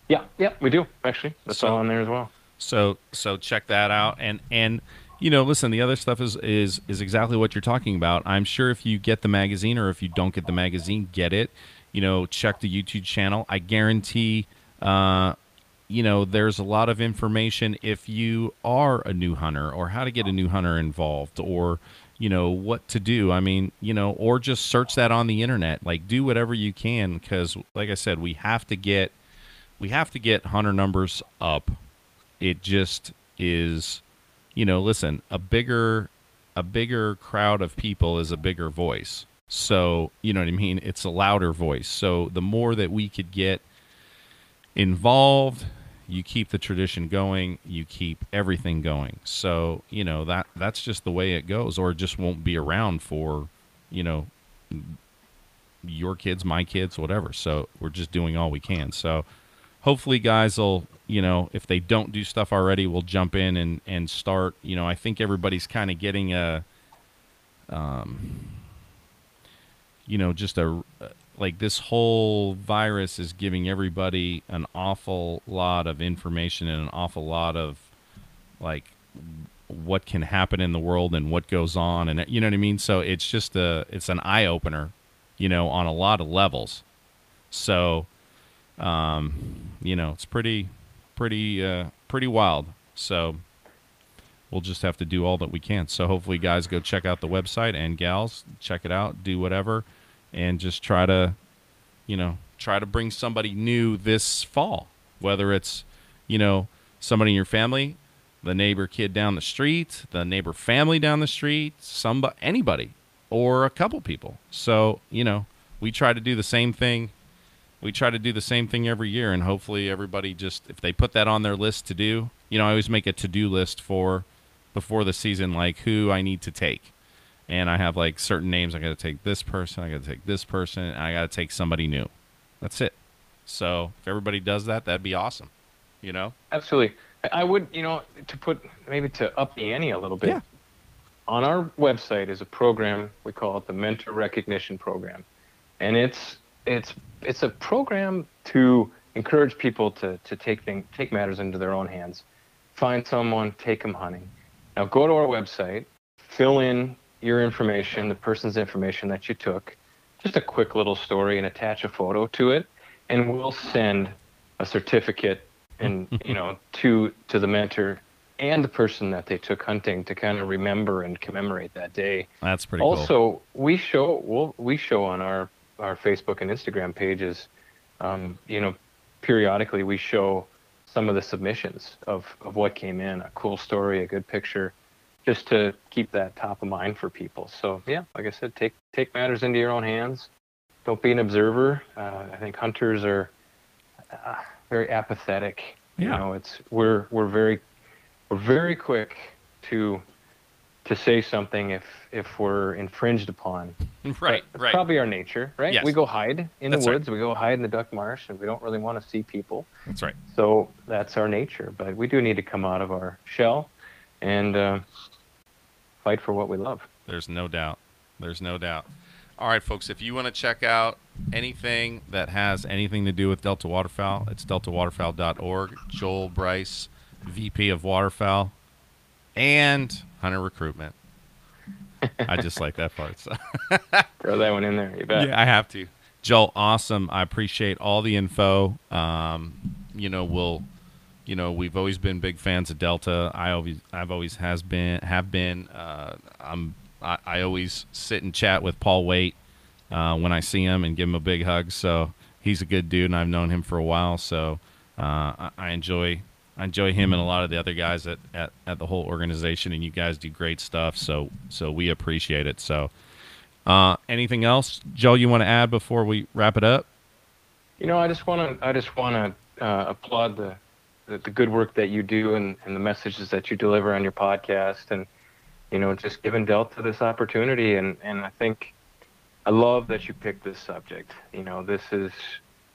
D: Yeah, yeah, we do actually. That's
C: So-
D: all on there as well.
C: So so check that out and and you know listen the other stuff is is is exactly what you're talking about. I'm sure if you get the magazine or if you don't get the magazine, get it. You know, check the YouTube channel. I guarantee uh you know there's a lot of information if you are a new hunter or how to get a new hunter involved or you know what to do. I mean you know or just search that on the internet. Like do whatever you can because like i said we have to get we have to get hunter numbers up. It just is you know listen a bigger a bigger crowd of people is a bigger voice. So you know what i mean? It's a louder voice. So the more that we could get involved you keep the tradition going you keep everything going. So you know that that's just the way it goes or it just won't be around for you know your kids my kids whatever. So we're just doing all we can. So hopefully guys will you know if they don't do stuff already we'll jump in and and start you know i think everybody's kind of getting a um you know just a like this whole virus is giving everybody an awful lot of information and an awful lot of like what can happen in the world and what goes on and you know what i mean so it's just a it's an eye opener you know on a lot of levels so um, you know, it's pretty, pretty, uh, pretty wild. So we'll just have to do all that we can. So hopefully, guys, go check out the website and gals, check it out, do whatever, and just try to, you know, try to bring somebody new this fall. Whether it's, you know, somebody in your family, the neighbor kid down the street, the neighbor family down the street, somebody, anybody, or a couple people. So you know, we try to do the same thing we try to do the same thing every year and hopefully everybody just if they put that on their list to do you know i always make a to-do list for before the season like who i need to take and i have like certain names i got to take this person i got to take this person and i got to take somebody new that's it so if everybody does that that'd be awesome you know
D: Absolutely. I- would, you know, to put maybe to up the ante a little bit.
C: Yeah.
D: On our website is a program we call it the Mentor Recognition Program, and it's it's it's a program to encourage people to to take thing, take matters into their own hands, find someone, take them hunting. Now go to our website, fill in your information, the person's information that you took, just a quick little story, and attach a photo to it, and we'll send a certificate and you know to to the mentor and the person that they took hunting to kind of remember and commemorate that day.
C: that's pretty cool
D: also, we show we'll, we show on our our Facebook and Instagram pages, um, you know, periodically we show some of the submissions of of what came in, a cool story, a good picture, just to keep that top of mind for people. So yeah, like I said, take take matters into your own hands. Don't be an observer. Uh, I think hunters are uh, very apathetic. You
C: Yeah.
D: know, it's we're we're very we're very quick to to say something if if we're infringed upon.
C: Right,
D: That's
C: right.
D: Probably our nature, right?
C: Yes.
D: We go hide in
C: That's
D: the
C: right.
D: woods. We go hide in the duck marsh, and we don't really want to see people.
C: That's right.
D: So that's our nature. But we do need to come out of our shell and uh, fight for what we love.
C: There's no doubt. There's no doubt. All right, folks, if you want to check out anything that has anything to do with Delta Waterfowl, it's deltawaterfowl.org. Joel Brice, VP of Waterfowl and Hunter Recruitment. I just like that part. So.
D: Throw that one in there. You bet.
C: Yeah, I have to. Joel, awesome. I appreciate all the info. Um, you know, we'll, you know, we've always been big fans of Delta. I always, I've always has been, have been. Uh, I'm, I, I always sit and chat with Paul Waite uh, when I see him and give him a big hug. So he's a good dude, and I've known him for a while. So uh, I, I enjoy, I enjoy him and a lot of the other guys at, at, at the whole organization. And you guys do great stuff. So, so we appreciate it. So. Uh, anything else, Joe? You want to add before we wrap it up?
D: You know, I just want to I just want to uh, applaud the, the the good work that you do and, and the messages that you deliver on your podcast, and you know, just giving Delta this opportunity. And and I think I love that you picked this subject. You know, this is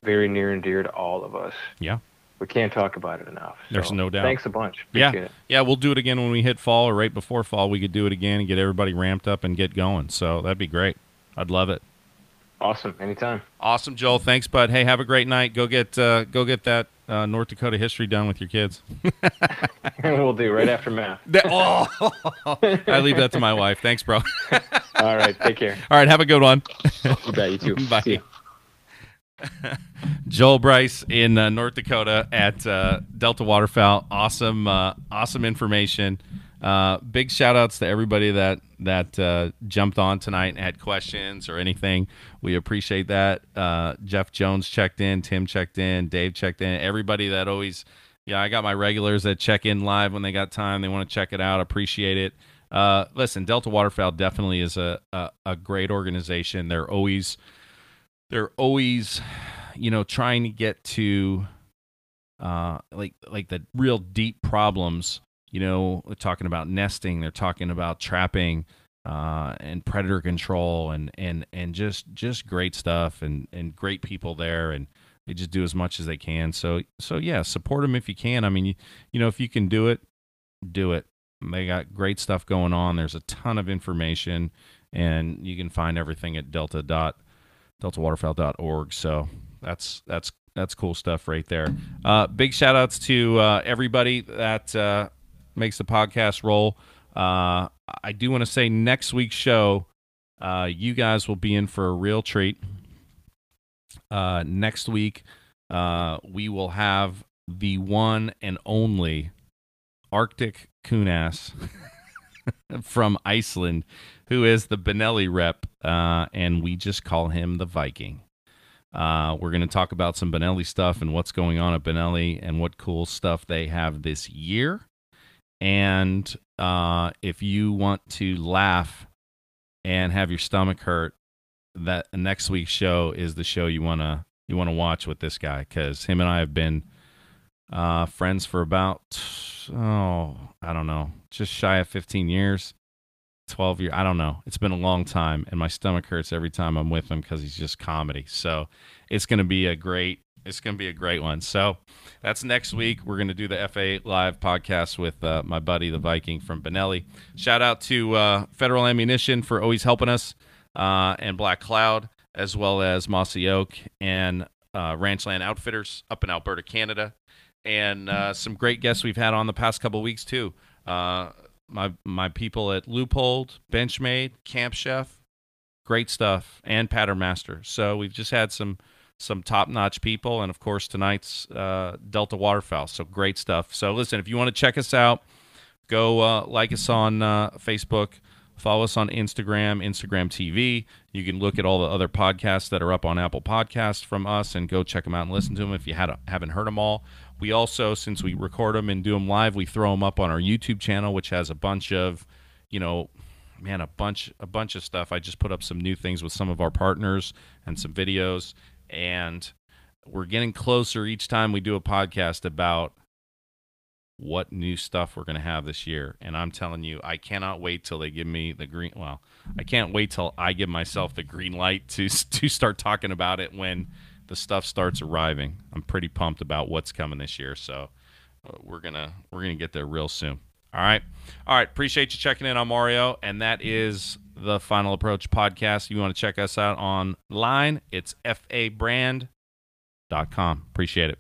D: very near and dear to all of us.
C: Yeah,
D: We can't talk about it enough.
C: There's no doubt.
D: Thanks a bunch. Appreciate
C: yeah,
D: it.
C: yeah. We'll do it again when we hit fall or right before fall. We could do it again and get everybody ramped up and get going. So that'd be great. I'd love it.
D: Awesome. Anytime.
C: Awesome, Joel. Thanks, bud. Hey, have a great night. Go get uh, go get that uh, North Dakota history done with your kids.
D: we'll do right after math.
C: That- oh, I leave that to my wife. Thanks, bro.
D: All right. Take care.
C: All right, have a good one.
D: You bet. You too.
C: Bye.
D: See.
C: Joel Brice in uh, North Dakota at uh, Delta Waterfowl. Awesome, uh, awesome information. Uh, big shout outs to everybody that that uh, jumped on tonight and had questions or anything. We appreciate that. Uh, Jeff Jones checked in, Tim checked in, Dave checked in. Everybody that always, yeah, I got my regulars that check in live when they got time. They want to check it out. Appreciate it. Uh, listen, Delta Waterfowl definitely is a, a, a great organization. They're always they're always you know trying to get to uh like like the real deep problems you know talking about nesting they're talking about trapping uh and predator control and and and just just great stuff and and great people there and they just do as much as they can so so yeah support them if you can i mean you, you know if you can do it do it they got great stuff going on there's a ton of information and you can find everything at delta dot deltawaterfowl.org. So that's that's that's cool stuff right there. Uh, big shout outs to uh, everybody that uh, makes the podcast roll. Uh, I do want to say next week's show, uh, you guys will be in for a real treat. Uh, next week, uh, we will have the one and only Arctic Kunas from Iceland who is the Benelli rep, uh, and we just call him the Viking. Uh, we're going to talk about some Benelli stuff and what's going on at Benelli and what cool stuff they have this year. And uh, if you want to laugh and have your stomach hurt, that next week's show is the show you want to you want to watch with this guy because him and I have been uh, friends for about oh I don't know just shy of 15 years. 12 years. I don't know. It's been a long time, and my stomach hurts every time I'm with him because he's just comedy. So it's to be a great. It's going to be a great one. So that's next week. We're going to do the FA live podcast with uh, my buddy, the Viking from Benelli. Shout out to uh, Federal Ammunition for always helping us, uh, and Black Cloud, as well as Mossy Oak and uh, Ranchland Outfitters up in Alberta, Canada, and uh, some great guests we've had on the past couple weeks too. Uh, my my people at Leupold, Benchmade, Camp Chef, great stuff, and Patternmaster. So we've just had some some top notch people, and of course tonight's uh, Delta Waterfowl. So great stuff. So listen, if you want to check us out, go uh, like us on uh, Facebook, Follow us on Instagram, Instagram TV. You can look at all the other podcasts that are up on Apple Podcasts from us and go check them out and listen to them if you had, haven't heard them all. We also, since we record them and do them live, we throw them up on our YouTube channel, which has a bunch of, you know, man, a bunch a bunch of stuff. I just put up some new things with some of our partners and some videos, and we're getting closer each time we do a podcast about what new stuff we're going to have this year. And I'm telling you, I cannot wait till they give me the green. Well, I can't wait till I give myself the green light to to start talking about it when the stuff starts arriving. I'm pretty pumped about what's coming this year. So uh, we're gonna we're gonna get there real soon. All right, all right. Appreciate you checking in on Mario, and that is the Final Approach podcast. You want to check us out online, it's fabrand.com. Appreciate it.